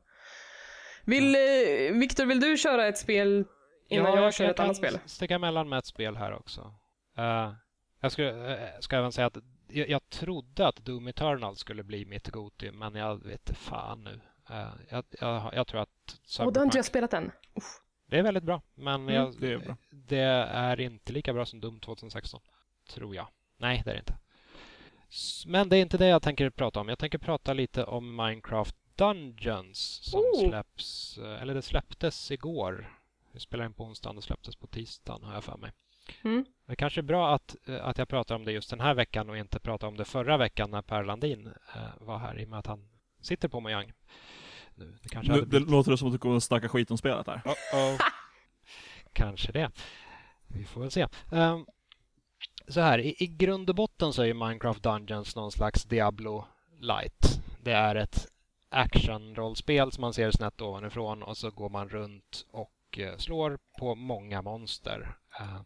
Vill, eh, Viktor, vill du köra ett spel innan jag, kör ett annat spel? sticka emellan med ett spel här också. Uh, jag skulle, eh, ska även säga att jag, jag trodde att Doom Eternal skulle bli mitt Goti, men jag vet fan nu. Uh, jag, jag, jag, tror att Cyberpunk... Och du har inte jag spelat än? Uff. Det är väldigt bra, men mm, jag, det, är bra. det är inte lika bra som Doom 2016. Tror jag. Nej, det är det inte. Men det är inte det jag tänker prata om. Jag tänker prata lite om Minecraft Dungeons som oh. släpps, eller det släpptes igår. Vi spelar in på onsdagen, det släpptes på tisdagen har jag för mig. Mm. Det kanske är bra att, eh, att jag pratar om det just den här veckan och inte pratar om det förra veckan när Per Landin eh, var här i och med att han sitter på Mojang. Nu, det kanske nu, det låter det som att du kommer att snacka skit om spelet här. Uh -oh. kanske det. Vi får väl se. Um, så här, i, i grund och botten så är Minecraft Dungeons någon slags Diablo light. Det är ett actionrollspel som man ser snett ovanifrån och så går man runt och eh, slår på många monster. Uh,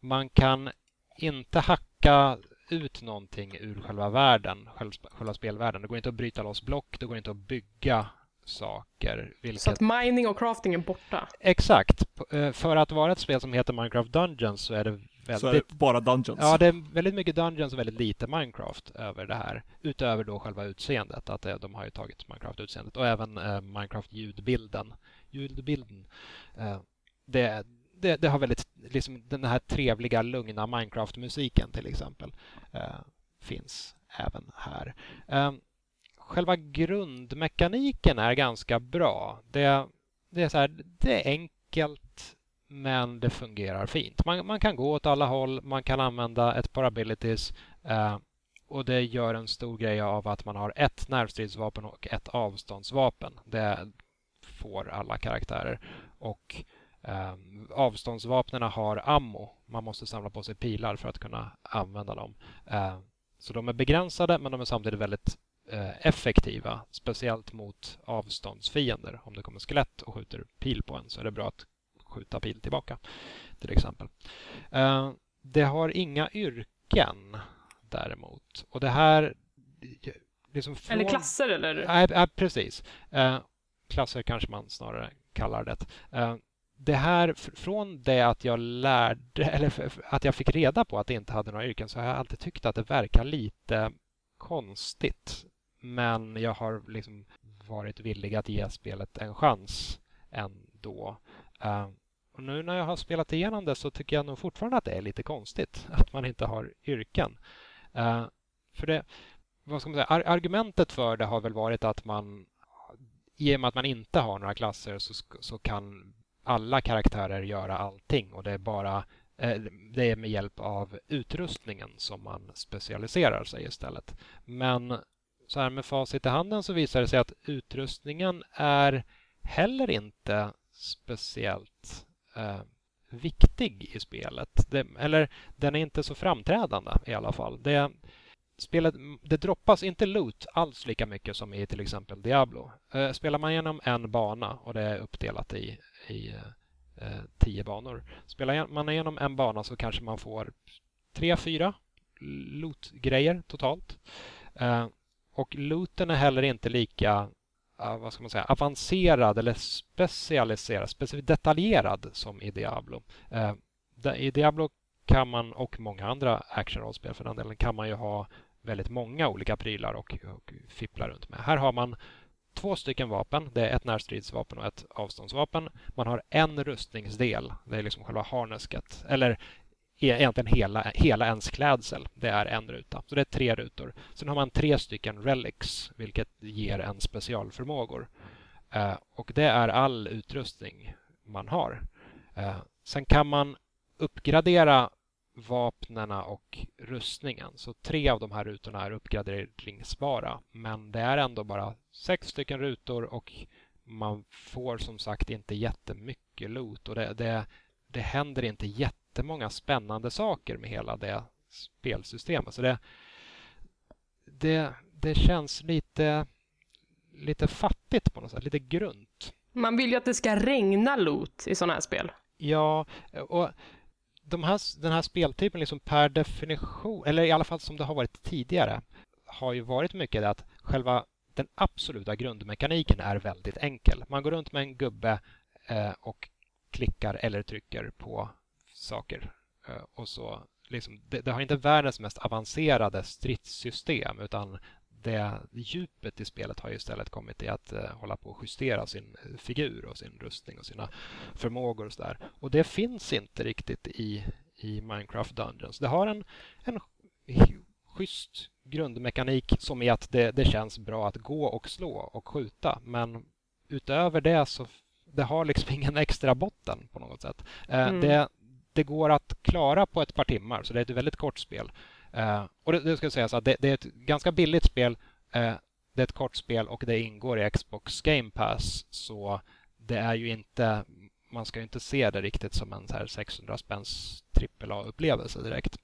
man kan inte hacka ut någonting ur själva världen, själva spelvärlden. Det går inte att bryta loss block, det går inte att bygga saker. Vilket... Så att mining och crafting är borta? Exakt. Eh, för att vara ett spel som heter Minecraft Dungeons så är det väldigt... Så är det bara Dungeons? Ja, det är väldigt mycket Dungeons och väldigt lite Minecraft över det här. Utöver då själva utseendet, att de har ju tagit Minecraft-utseendet och även eh, Minecraft-ljudbilden. Ljudbilden. Eh, det, det, det, har väldigt, liksom den här trevliga, lugna Minecraft-musiken till exempel, eh, finns även här. Eh, själva grundmekaniken är ganska bra. Det, det, är, så här, det är enkelt men det fungerar fint. Man, man, kan gå åt alla håll, man kan använda ett par abilities eh, och det gör en stor grej av att man har ett närstridsvapen och ett avståndsvapen. Det får alla karaktärer. Och eh, Avståndsvapnen har ammo. Man måste samla på sig pilar för att kunna använda dem. Eh, så de är begränsade men de är samtidigt väldigt Eh, effektiva, speciellt mot avståndsfiender. Om det kommer skelett och skjuter pil på en så är det bra att skjuta pil tillbaka, till exempel. Eh, det har inga yrken däremot. Och det här... Liksom från... Eller klasser eller? Nej, precis. Eh, klasser kanske man snarare kallar det. Eh, det här, från det att jag lärde, eller att jag fick reda på att det inte hade några yrken så har jag alltid tyckt att det verkar lite konstigt. Men jag har liksom varit villig att ge spelet en chans ändå. Eh, och nu när jag har spelat igenom det så tycker jag nog fortfarande att det är lite konstigt att man inte har yrken. Eh, för det, vad ska man säga, argumentet för det har väl varit att man i och med att man inte har några klasser så, så kan alla karaktärer göra allting och det är bara eh, det är med hjälp av utrustningen som man specialiserar sig istället. Men så här med facit i handen så visar det sig att utrustningen är heller inte speciellt eh, viktig i spelet. Det, eller den är inte så framträdande i alla fall. Det, spelet, det droppas inte loot alls lika mycket som i till exempel Diablo. Eh, spelar man igenom en bana och det är uppdelat i, i eh, eh tio banor. Spelar man igenom en bana så kanske man får tre, fyra loot-grejer totalt. Eh, och looten är heller inte lika vad ska man säga, avancerad eller specialiserad, specifikt detaljerad som i Diablo. Eh, I Diablo kan man, och många andra actionrollspel för den delen, kan man ju ha väldigt många olika prylar och, och fippla runt med. Här har man två stycken vapen. Det är ett närstridsvapen och ett avståndsvapen. Man har en rustningsdel. Det är liksom själva harnesket. Eller e-, egentligen hela, hela ens klädsel. Det är en ruta. Så det är tre rutor. Sen har man tre stycken relics, vilket ger en specialförmågor. Eh, och det är all utrustning man har. Eh, sen kan man uppgradera vapnena och rustningen. Så tre av de här rutorna är uppgraderingsbara. Men det är ändå bara sex stycken rutor och man får som sagt inte jättemycket loot. Och det, det, det händer inte jätte jättemånga spännande saker med hela det spelsystemet. Så det, det, det känns lite, lite fattigt på något sätt, lite grunt. Man vill ju att det ska regna loot i sådana här spel. Ja, och de här, den här speltypen liksom per definition, eller i alla fall som det har varit tidigare, har ju varit mycket att själva den absoluta grundmekaniken är väldigt enkel. Man går runt med en gubbe eh, och klickar eller trycker på saker. Eh, och så liksom, det, det, har inte världens mest avancerade stridssystem utan det djupet i spelet har ju istället kommit i att uh, hålla på och justera sin figur och sin rustning och sina förmågor och sådär. Och det finns inte riktigt i, i Minecraft Dungeons. Det har en, en schysst grundmekanik som är att det, det känns bra att gå och slå och skjuta. Men utöver det så det har liksom ingen extra botten på något sätt. Uh, mm. det, det går att klara på ett par timmar, så det är ett väldigt kort spel. Uh, och det, det ska sägas att det, det, är ett ganska billigt spel. Uh, det är ett kort spel och det ingår i Xbox Game Pass. Så det är ju inte, man ska ju inte se det riktigt som en så här 600 spänns AAA-upplevelse direkt.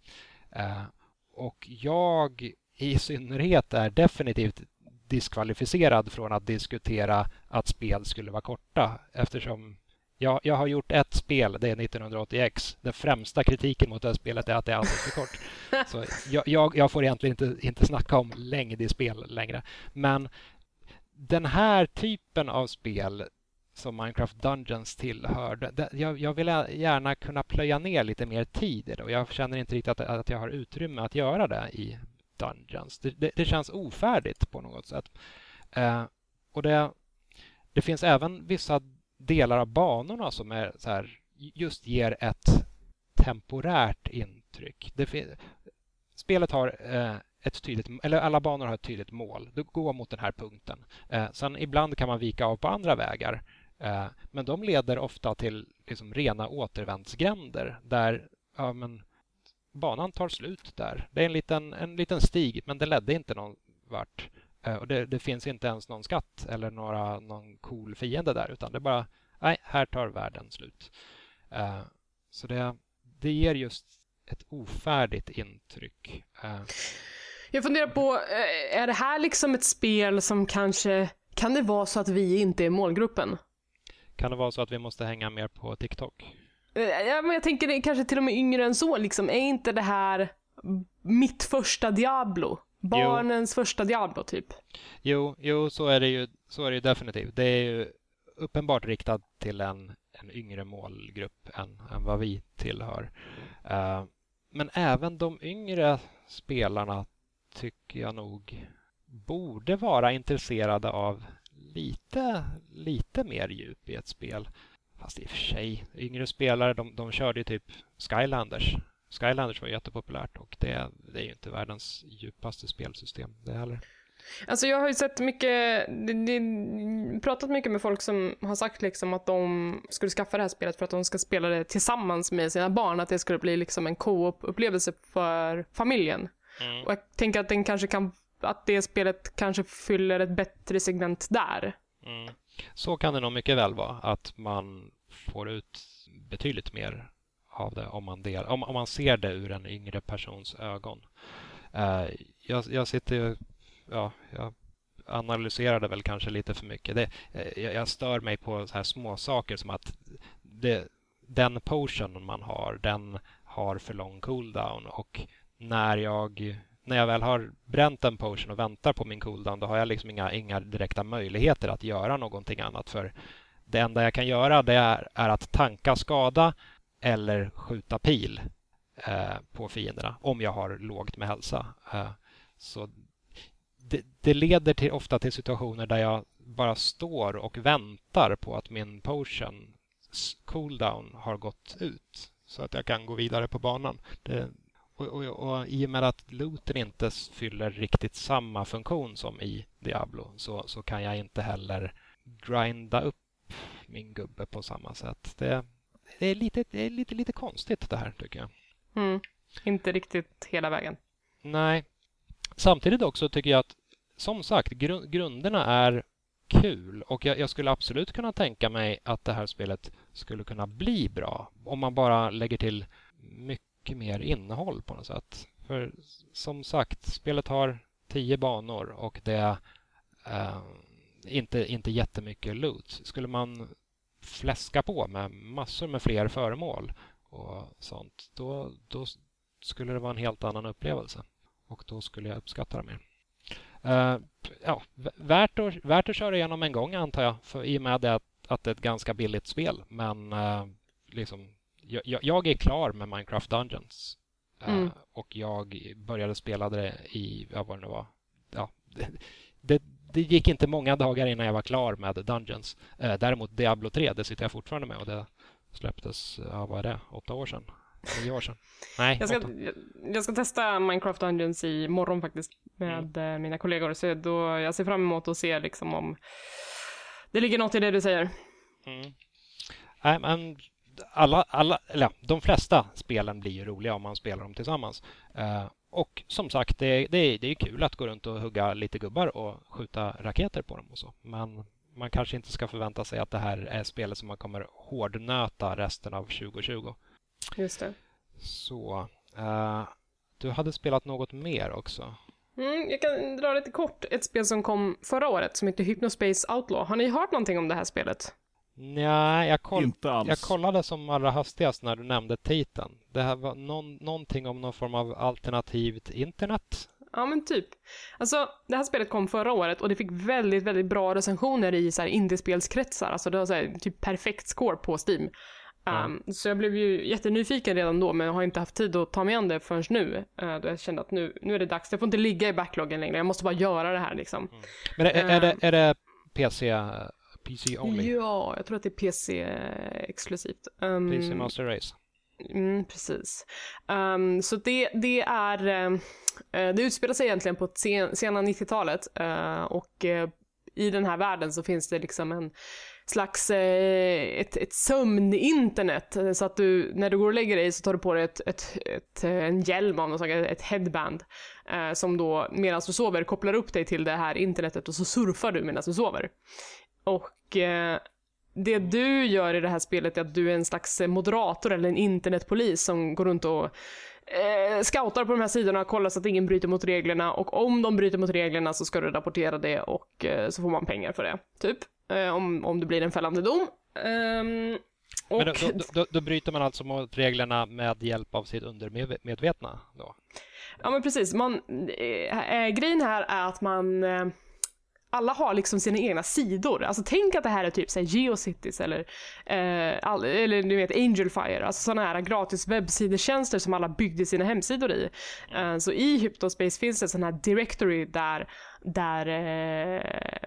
Uh, och jag i synnerhet är definitivt diskvalificerad från att diskutera att spel skulle vara korta eftersom jag, jag har gjort ett spel, det är 1980X. Den främsta kritiken mot det spelet är att det är alldeles för kort. Så jag, jag, jag, får egentligen inte, inte snacka om längd i spel längre. Men den här typen av spel som Minecraft Dungeons tillhör, det, jag, jag, vill gärna kunna plöja ner lite mer tid i det och jag känner inte riktigt att, att jag har utrymme att göra det i Dungeons. Det, det, det känns ofärdigt på något sätt. Uh, och det, det finns även vissa delar av banorna som är så här, just ger ett temporärt intryck. Det, spelet har eh, ett tydligt, eller alla banor har ett tydligt mål. Du går mot den här punkten. Eh, sen ibland kan man vika av på andra vägar. Eh, men de leder ofta till liksom rena återvändsgränder där ja, men, banan tar slut där. Det är en liten, en liten stig, men det ledde inte någon vart. Eh, och det, det, finns inte ens någon skatt eller några, någon cool fiende där utan det är bara, nej, här tar världen slut. Uh, så det, det ger just ett ofärdigt intryck. Uh. Jag funderar på, är det här liksom ett spel som kanske, kan det vara så att vi inte är målgruppen? Kan det vara så att vi måste hänga mer på TikTok? Ja, men jag tänker kanske till och med yngre än så liksom. Är inte det här mitt första Diablo? Barnens jo. första Diablo typ. Jo, jo, så är det ju, så är det ju definitivt. Det är ju uppenbart riktat till en, en yngre målgrupp än, än vad vi tillhör. Uh, men även de yngre spelarna tycker jag nog borde vara intresserade av lite, lite mer djup i ett spel. Fast i och för sig, yngre spelare de, de körde ju typ Skylanders Skylanders var jättepopulärt och det, det är ju inte världens djupaste spelsystem det heller. Alltså jag har ju sett mycket, det, det, pratat mycket med folk som har sagt liksom att de skulle skaffa det här spelet för att de ska spela det tillsammans med sina barn, att det skulle bli liksom en co-op-upplevelse för familjen. Mm. Och jag tänker att den kanske kan, att det spelet kanske fyller ett bättre segment där. Mm. Så kan det nog mycket väl vara, att man får ut betydligt mer av det om man, del, om, om man ser det ur en yngre persons ögon. Uh, jag, jag sitter ja, jag analyserade väl kanske lite för mycket. Det, eh, jag, jag, stör mig på så här små saker som att det, den potion man har, den har för lång cooldown och när jag när jag väl har bränt en potion och väntar på min cooldown då har jag liksom inga, inga direkta möjligheter att göra någonting annat för det enda jag kan göra det är, är att tanka skada eller skjuta pil eh, på fienderna om jag har lågt med hälsa. Eh, så det, det, leder till, ofta till situationer där jag bara står och väntar på att min potion cooldown har gått ut så att jag kan gå vidare på banan. Det, och, och, och, I och med att looten inte fyller riktigt samma funktion som i Diablo så, så kan jag inte heller grinda upp min gubbe på samma sätt. Det, det är lite, det är lite, lite konstigt det här tycker jag. Mm. Inte riktigt hela vägen. Nej. Samtidigt också tycker jag att som sagt gru grunderna är kul och jag, jag, skulle absolut kunna tänka mig att det här spelet skulle kunna bli bra om man bara lägger till mycket mer innehåll på något sätt. För som sagt, spelet har tio banor och det är uh, inte, inte jättemycket loot. Skulle man fläska på med massor med fler föremål och sånt, då, då skulle det vara en helt annan upplevelse. Och då skulle jag uppskatta det mer. Uh, ja, värt, att, värt att köra igenom en gång antar jag, för, i och med det att, att det är ett ganska billigt spel. Men uh, liksom, jag, jag, är klar med Minecraft Dungeons. Mm. och jag började spela det i, ja, vad det nu var, ja, det, det, det, gick inte många dagar innan jag var klar med Dungeons. däremot Diablo 3, det sitter jag fortfarande med och det släpptes, ja, vad är det, åtta år sedan? Nio år sedan? Nej, jag ska, jag, jag ska testa Minecraft Dungeons i morgon faktiskt med mm. mina kollegor. Så då, jag ser fram emot att se liksom om det ligger något i det du säger. Mm. Nej, men alla, alla, eller de flesta spelen blir ju roliga om man spelar dem tillsammans. Och som sagt, det, det, det är kul att gå runt och hugga lite gubbar och skjuta raketer på dem och så. Men man kanske inte ska förvänta sig att det här är spelet som man kommer hårdnöta resten av 2020. Just det. Så, uh, du hade spelat något mer också? Mm, jag kan dra lite kort. Ett spel som kom förra året som heter Hypnospace Outlaw. Har ni hört någonting om det här spelet? Nej, jag, koll jag kollade som allra hastigast när du nämnde titeln. Det här var någon, någonting om någon form av alternativt internet? Ja, men typ. Alltså, det här spelet kom förra året och det fick väldigt, väldigt bra recensioner i så här indiespelskretsar. Alltså det har så här, typ perfekt score på Steam. Um, Så jag blev ju jättenyfiken redan då, men jag har inte haft tid att ta mig an det förrän nu. Uh, då jag kände att nu, nu är det dags. Det får inte ligga i backloggen längre. Jag måste bara göra det här liksom. Mm. Men är, är, det, är det PC, PC only? Ja, jag tror att det är PC exklusivt. Um, PC Master Race? Mm, precis. Um, så det, det är, uh, det utspelar sig egentligen på sen, sena 90-talet uh, och uh, i den här världen så finns det liksom en slags eh, ett, ett sömninternet. Så att du, när du går och lägger dig så tar du på dig ett, ett, ett en hjälm av något slag, ett headband. Eh, som då medan du sover kopplar upp dig till det här internetet och så surfar du medan du sover. Och eh, det du gör i det här spelet är att du är en slags moderator eller en internetpolis som går runt och eh, scoutar på de här sidorna, kollar så att ingen bryter mot reglerna och om de bryter mot reglerna så ska du rapportera det och eh, så får man pengar för det, typ. Eh, om, om det blir en fällande dom. Um, och... Men då, då, då, bryter man alltså mot reglerna med hjälp av sitt undermedvetna då? Ja men precis. Man, äh, grejen här är att man alla har liksom sina egna sidor. Alltså tänk att det här är typ så Geocities eller, eh, all, eller du vet Angelfire, alltså sådana här gratis webbsidetjänster som alla byggde sina hemsidor i. Eh, så i Hypnospace finns det sån här directory där där eh,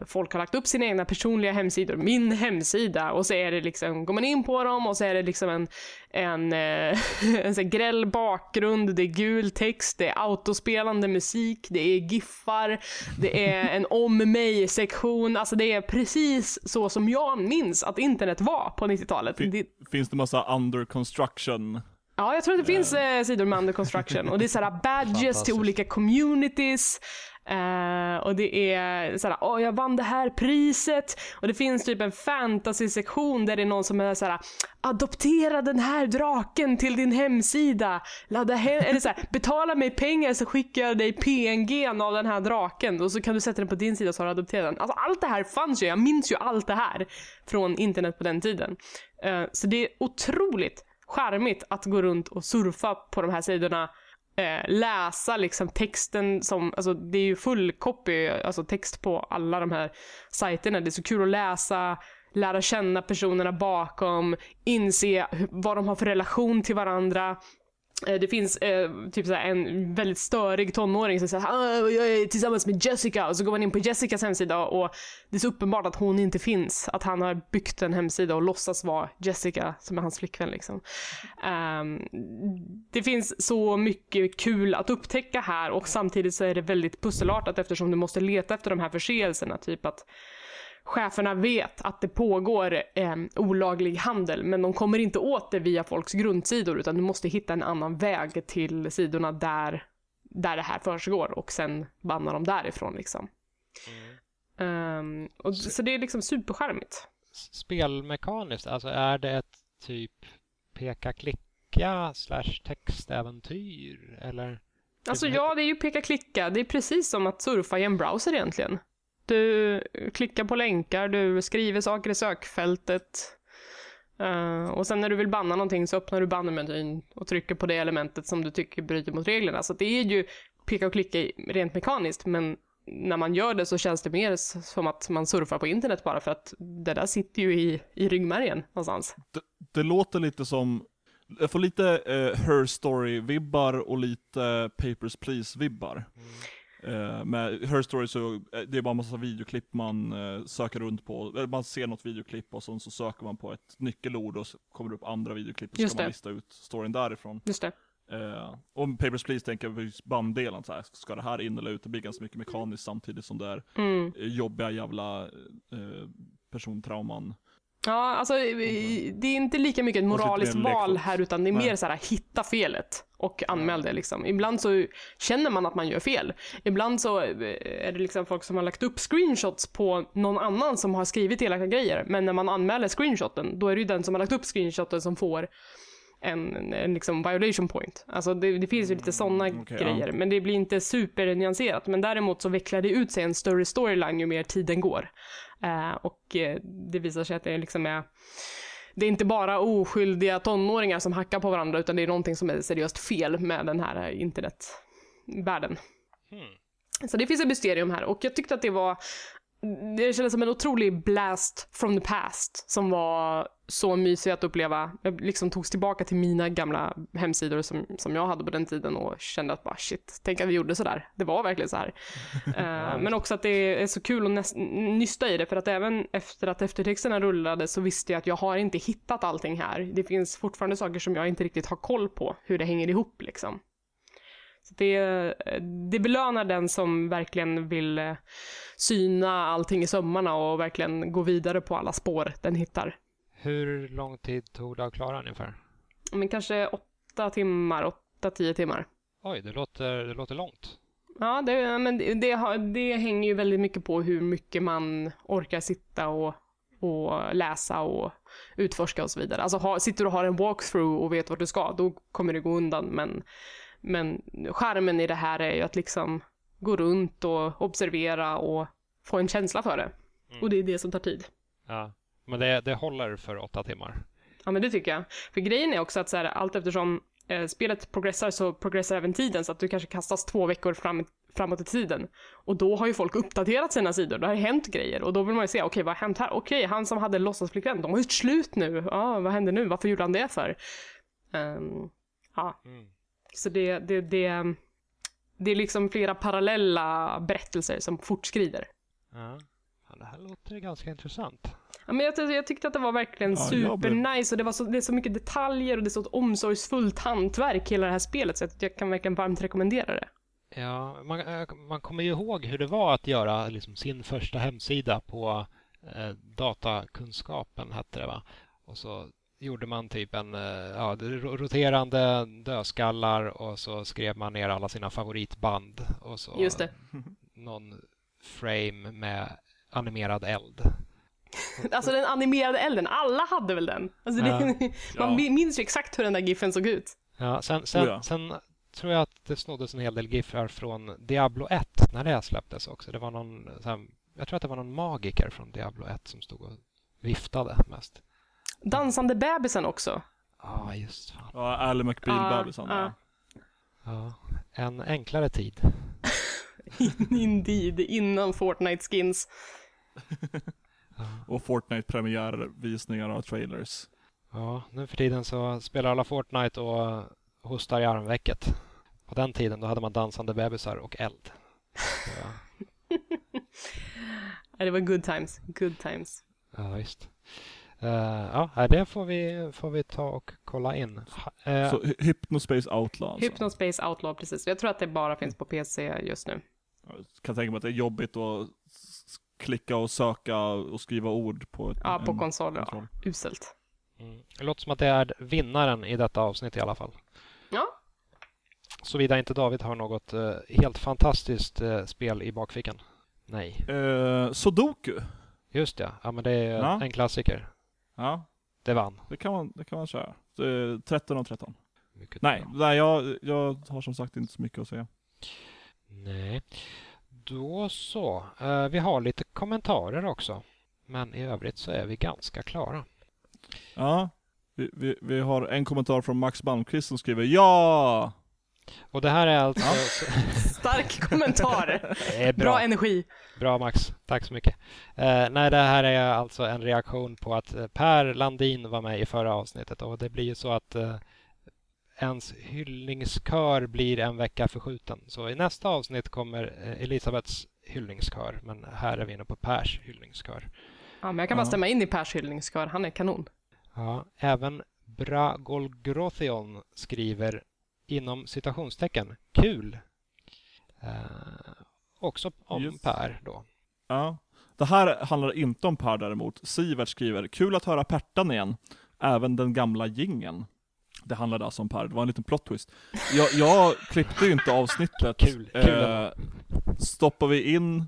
folk har lagt upp sina egna personliga hemsidor, min hemsida och så är det liksom, går man in på dem och så är det liksom en, en, eh, en så gräll bakgrund, det är gul text, det är autospelande musik, det är giffar, det är en om mig-sektion, alltså det är precis så som jag minns att internet var på 90-talet. Fin, finns det massa under construction Ja, jag tror att det finns eh, sidor med under construction och det är sådär badges till olika communities. Uh, och det är såhär, åh jag vann det här priset. Och det finns typ en fantasy-sektion där det är någon som är såhär, adoptera den här draken till din hemsida. Ladda hem, eller såhär, betala mig pengar så skickar jag dig PNG av den här draken. Och så kan du sätta den på din sida så har du adopterat den. Alltså allt det här fanns ju, jag minns ju allt det här från internet på den tiden. Uh, så det är otroligt charmigt att gå runt och surfa på de här sidorna eh, läsa liksom texten som, alltså det är ju full copy, alltså text på alla de här sajterna. Det är så kul att läsa, lära känna personerna bakom, inse vad de har för relation till varandra. Eh, det finns eh, typ såhär, en väldigt störig tonåring som säger ah, jag är tillsammans med Jessica och så går man in på Jessicas hemsida och det är så uppenbart att hon inte finns. Att han har byggt en hemsida och låtsas vara Jessica som är hans flickvän liksom. Um, det finns så mycket kul att upptäcka här och samtidigt så är det väldigt pusselartat eftersom du måste leta efter de här förseelserna. Typ att cheferna vet att det pågår eh, olaglig handel men de kommer inte åt det via folks grundsidor utan du måste hitta en annan väg till sidorna där, där det här försiggår och sen banna dem därifrån liksom. Mm. Um, och, så, så det är liksom superskärmigt. Spelmekaniskt, alltså är det ett typ peka-klicka slash textäventyr eller? Alltså ja, det är ju peka-klicka. Det är precis som att surfa i en browser egentligen. Du klickar på länkar, du skriver saker i sökfältet. Uh, och sen när du vill banna någonting så öppnar du bannermenyn och trycker på det elementet som du tycker bryter mot reglerna. Så det är ju peka och klicka rent mekaniskt, men när man gör det så känns det mer som att man surfar på internet bara för att det där sitter ju i, i ryggmärgen någonstans. Det, det låter lite som Jag får lite eh, Her Story-vibbar och lite Papers, Please-vibbar. Eh, med Her Story så, eh, det är bara en massa videoklipp man eh, söker runt på. Man ser något videoklipp och sen så söker man på ett nyckelord och så kommer det upp andra videoklipp och så Just ska man lista ut storyn därifrån. Just det. Eh, och Papers, Please tänker jag på banddelen, så här, ska det här in eller ut? Det blir ganska mycket mekaniskt samtidigt som det är Mm. jobbiga jävla persontrauman. Ja, alltså det är inte lika mycket ett lite moraliskt val här utan det är mer så här hitta felet och anmäl det liksom. Ibland så känner man att man gör fel. Ibland så eh, är det liksom folk som har lagt upp screenshots på någon annan som har skrivit elaka grejer. Men när man anmäler screenshoten, då är det ju den som har lagt upp screenshoten som får en, en liksom violation point. Alltså det, det finns ju lite sådana Mm, ja. grejer, men det blir inte supernyanserat. Men däremot så vecklar det ut sig en större storyline ju mer tiden går. Eh, och eh, det visar sig att det liksom är det är inte bara oskyldiga tonåringar som hackar på varandra utan det är någonting som är seriöst fel med den här eh, internetvärlden. Så det finns ett mysterium här och jag tyckte att det var det kändes som en otrolig blast from the past som var så mysig att uppleva. Jag liksom togs tillbaka till mina gamla hemsidor som, som jag hade på den tiden och kände att bara shit, tänk att vi gjorde sådär. Det var verkligen så här. Eh, men också att det är så kul att näst, nysta i det för att även efter att eftertexterna rullade så visste jag att jag har inte hittat allting här. Det finns fortfarande saker som jag inte riktigt har koll på hur det hänger ihop liksom. Det, det belönar den som verkligen vill eh, syna allting i sömmarna och verkligen gå vidare på alla spår den hittar. Hur lång tid tog det att klara ungefär? Men kanske åtta timmar, åtta, tio timmar. Oj, det låter, det låter långt. Ja, det, men det, det, det hänger ju väldigt mycket på hur mycket man orkar sitta och, och läsa och utforska och så vidare. Alltså ha, sitter du och har en walkthrough och vet vart du ska, då kommer det gå undan. Men, men skärmen i det här är ju att liksom gå runt och observera och få en känsla för det. Och det är det som tar tid. Ja. Men det, det håller för åtta timmar. Ja, men det tycker jag. För grejen är också att så här, allt eftersom eh, spelet progressar så progressar även tiden så att du kanske kastas två veckor fram, framåt i tiden. Och då har ju folk uppdaterat sina sidor, det har hänt grejer och då vill man ju se, okej vad har hänt här? Okej, han som hade låtsasflickvän, de har gjort slut nu. Ja, vad hände nu? Varför gjorde han det för? Ehm, ja, Mm. Så det, det, det, det är liksom flera parallella berättelser som fortskrider. Ja. Ja, det här låter ganska intressant. Ja, men jag, jag tyckte att det var verkligen Ja, supernice och det, var så, det är så mycket detaljer och det är så ett omsorgsfullt hantverk hela det här spelet så att jag kan verkligen varmt rekommendera det. Ja, man, eh, man kommer ju ihåg hur det var att göra liksom, sin första hemsida på eh, datakunskapen, hette det va? Och så gjorde man typ en eh, ja, roterande dödskallar och så skrev man ner alla sina favoritband och så Just det. någon frame med animerad eld. Alltså den animerade elden, alla hade väl den? Alltså, det, Ja. man Ja. minns ju exakt hur den där giffen såg ut. Ja, sen, sen, ja. sen tror jag att det snoddes en hel del giffar från Diablo 1 när det släpptes också. Det var någon, så här, jag tror att det var någon magiker från Diablo 1 som stod och viftade mest. Dansande bebisen också. Ja, just fan. Ja, Ally McBeal-bebisen. Ja, Ja, Ja, en enklare tid. Indeed, innan Fortnite skins. Och Fortnite-premiärvisningar och trailers. Ja, nu för tiden så spelar alla Fortnite och hostar i armvecket. På den tiden då hade man dansande bebisar och eld. Ja, det var good times, good times. ja, visst. Eh, ja, det får vi, får vi ta och kolla in. Eh, Så Hy- Hypnospace Outlaw alltså. Hypnospace Outlaw, precis. Jag tror att det bara finns på PC just nu. Jag kan tänka mig att det är jobbigt att klicka och söka och skriva ord på ett, Ja, på en konsoler. Ja. Uselt. Mm. Det låter som att det är vinnaren i detta avsnitt i alla fall. Ja, Såvida inte David har något eh, helt fantastiskt eh, spel i bakfickan. Nej, Eh, Sudoku. just det. Ja, men det är Ja. en klassiker. Ja, Det vann. det kan man, det kan man köra. Eh, 13 av 13. Mycket Nej, bra. nej jag, jag har som sagt inte så mycket att säga. Nej. Då så. Eh, vi har lite kommentarer också. Men i övrigt så är vi ganska klara. Ja, vi, vi, vi har en kommentar från Max Malmqvist som skriver Ja! Och det här är alltså... stark kommentar. Det är Bra bra. energi. Bra Max, tack så mycket. Eh, nej, det här är alltså en reaktion på att eh, Per Landin var med i förra avsnittet och det blir ju så att eh, ens hyllningskör blir en vecka förskjuten. Så i nästa avsnitt kommer eh, Elisabeths hyllningskör, men här är vi inne på Pers hyllningskör. Ja, men jag kan bara stämma in i Pers hyllningskör, han är kanon. Ja, även Bragolgrothion skriver inom citationstecken kul. Eh, också om Just. Per då. Ja. Det här handlar inte om Per däremot. Sivert skriver, kul att höra Pertan igen. Även den gamla gingen. Det handlade alltså om Per, det var en liten plot twist. Jag, jag klippte ju inte avsnittet. Kul, kul Eh, stoppar vi in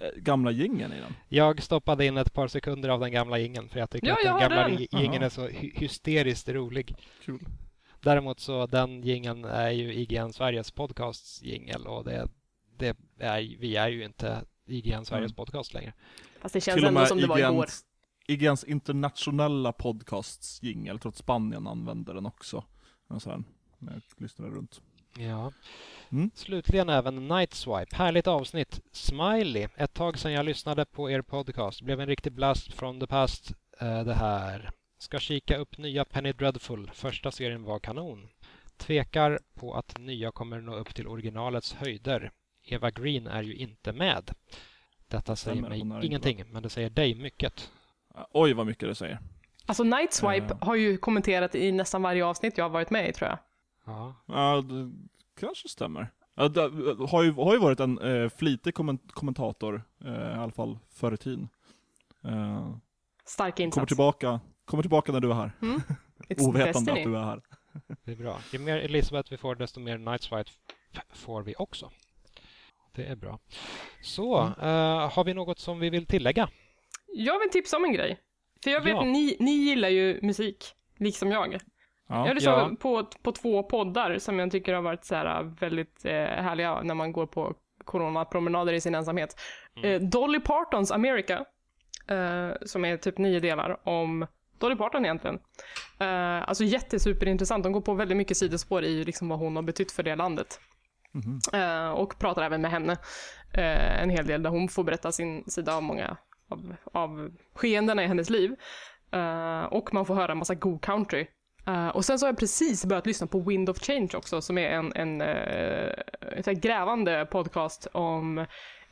eh, gamla gingen i den? Jag stoppade in ett par sekunder av den gamla ingen för jag tycker Ja, att jag den gamla den. i- ingen Aha. är så hy- hysteriskt rolig. Kul. Däremot så den gingen är ju IGN Sveriges podcasts jingel och det, det är, vi är ju inte IGN Sveriges Mm. podcast längre. Fast det känns ändå som det var igår. IGNs, internationella podcasts jingel, trots Spanien använder den också. Sån här, när jag lyssnade runt. Ja. Mm. Slutligen även Night Swipe. Härligt avsnitt. Smiley. Ett tag sedan jag lyssnade på er podcast. Blev en riktig blast from the past eh, det här. Ska kika upp nya Penny Dreadful. Första serien var kanon. Tvekar på att nya kommer nå upp till originalets höjder. Eva Green är ju inte med. Detta säger mig ingenting, men det säger dig mycket. Eh, Oj vad mycket det säger. Alltså Night Swipe Eh. har ju kommenterat i nästan varje avsnitt jag har varit med i tror jag. Ja, Ja, det kanske stämmer. Ja, det har ju, har ju varit en eh, flitig komment- kommentator, eh, i alla fall förr i tiden. Eh, Stark kommer, insats. tillbaka, kommer tillbaka när du är här. Mm. Ovetande att du är här. det är bra. Ju mer Elisabeth vi får, desto mer Night Swipe f- får vi också. Det är bra. Så, eh, har vi något som vi vill tillägga? Jag vill tipsa om en grej. För jag vet, Ja. ni, ni gillar ju musik, liksom jag. Ja. Jag lyssnar Ja. på, på två poddar som jag tycker har varit så här väldigt eh, härliga när man går på coronapromenader i sin ensamhet. Eh, Dolly Partons America, eh, som är typ nio delar om Dolly Parton egentligen. Eh, alltså jättesuperintressant. De går på väldigt mycket sidospår i liksom vad hon har betytt för det landet. Mhm. Eh, och pratar även med henne eh, en hel del där hon får berätta sin sida av många av, av skeendena i hennes liv. Eh, och man får höra en massa go country. Och sen så har jag precis börjat lyssna på Wind of Change också som är en, en, en grävande podcast om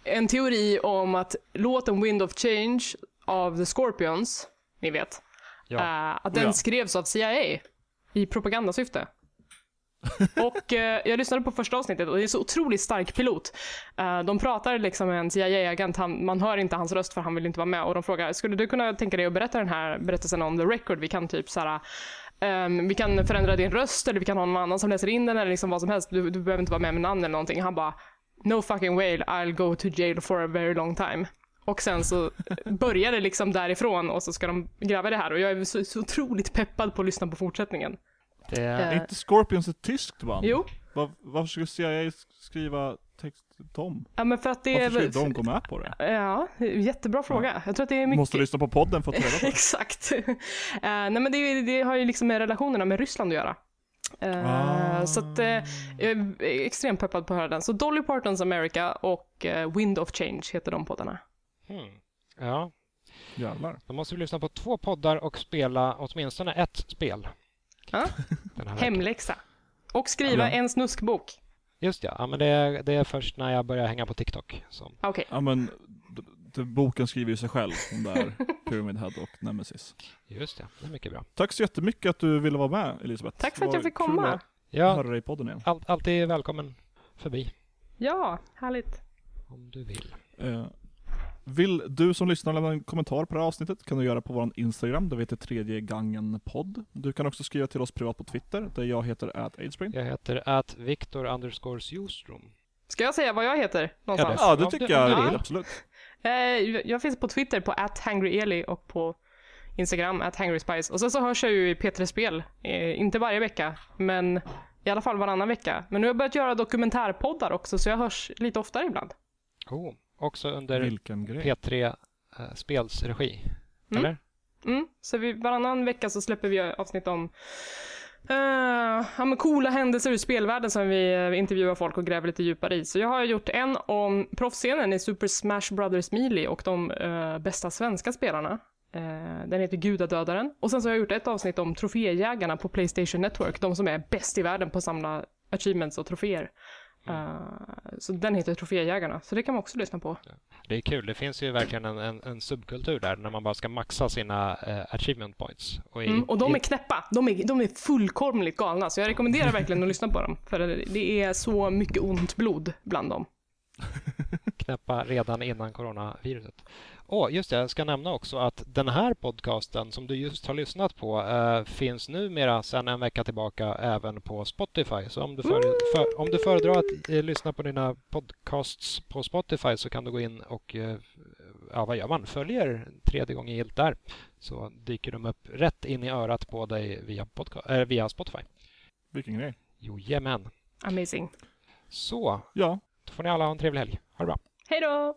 en teori om att låten Wind of Change av The Scorpions, ni vet, Ja. eh, att den Oh ja. skrevs av CIA i propagandasyfte. Och eh, jag lyssnade på första avsnittet och det är så otroligt stark pilot. Eh, de pratar liksom med en CIA-agent, han, man hör inte hans röst för han vill inte vara med och de frågar, skulle du kunna tänka dig att berätta den här berättelsen on the record? Vi kan typ såhär, ehm, vi kan förändra din röst eller vi kan ha någon annan som läser in den eller liksom vad som helst. Du, du behöver inte vara med med namn eller någonting. Han bara, no fucking way, I'll go to jail for a very long time. Och sen så börjar det liksom därifrån och så ska de gräva det här och jag är så, så otroligt peppad på att lyssna på fortsättningen. Det, Är Eh, inte Scorpions ett tyskt band? Jo, Var, varför skulle CIA skriva text till dem? ja, men för att det är Varför skulle väl... de gå med på det? Ja, jättebra fråga. Jag tror att det är mycket... Måste lyssna på podden för att ta reda på det. Exakt. Eh, nej men det, det har ju liksom med relationerna med Ryssland att göra. Eh, Ah. Så att eh, jag är extremt peppad på att höra den. Så Dolly Partons America och eh, Wind of Change heter de poddarna. Hmm. Ja, Jävlar. då måste vi lyssna på två poddar och spela åtminstone ett spel. Ja. Här. Hemläxa. Och skriva Ja. en snuskbok. Just ja, ja men det är, det är först när jag börjar hänga på TikTok. Som, Okej. Ja men, d- d- boken skriver ju sig själv, om det är Pyramid Head och Nemesis. just det, det är mycket bra. Tack så jättemycket att du ville vara med Elisabeth. Tack för att jag fick kul komma. att Ja, höra dig i podden igen. all, alltid välkommen förbi Ja, härligt. om du vill. Eh, vill du som lyssnar lämna en kommentar på det här avsnittet kan du göra på vår Instagram, där vi heter tredje gangen podd. Du kan också skriva till oss privat på Twitter, där jag heter ataidsbrain. Jag heter att Victor underscore Sjostrom. Ska jag säga vad jag heter någonstans? Ja, det du- tycker jag vill. absolut. Eh, jag finns på Twitter på @hangryeli och på Instagram @hangryspice. Och sen så hörs jag ju i P3 Spel, eh, inte varje vecka, men i alla fall varannan vecka. Men nu har jag börjat göra dokumentärpoddar också, så jag hörs lite oftare ibland. Oh, också under Vilken grej. P3 eh, Spels regi. Mm. Eller? Mm, så vi, varannan vecka så släpper vi avsnitt om eh, ja, men coola händelser ur spelvärlden som vi eh, intervjuar folk och gräver lite djupare i. Så jag har gjort en om proffsscenen i Super Smash Brothers Melee och de eh, bästa svenska spelarna. Den heter Gudadödaren. Och sen så har jag gjort ett avsnitt om troféjägarna på Playstation Network. De som är bäst i världen på att samla achievements och troféer. Uh, så den heter Troféjägarna, så det kan man också lyssna på. Det är kul, det finns ju verkligen en, en, en subkultur där när man bara ska maxa sina uh, achievement points. Och, i, mm, och de är knäppa, de är, de är fullkomligt galna, så jag rekommenderar verkligen att lyssna på dem. För det är så mycket ont blod bland dem. Knäppa redan innan coronaviruset. Och just det, jag ska nämna också att den här podcasten som du just har lyssnat på äh, finns numera sedan en vecka tillbaka även på Spotify. Så om du, för, för, om du föredrar att äh, lyssna på dina podcasts på Spotify så kan du gå in och äh, ja, vad gör man? Följer tredje gången gilt där så dyker de upp rätt in i örat på dig via, äh, via Spotify. Vilken grej. Jojomän. Amazing. Så, ja. då får ni alla ha en trevlig helg. Ha det bra. Hej då!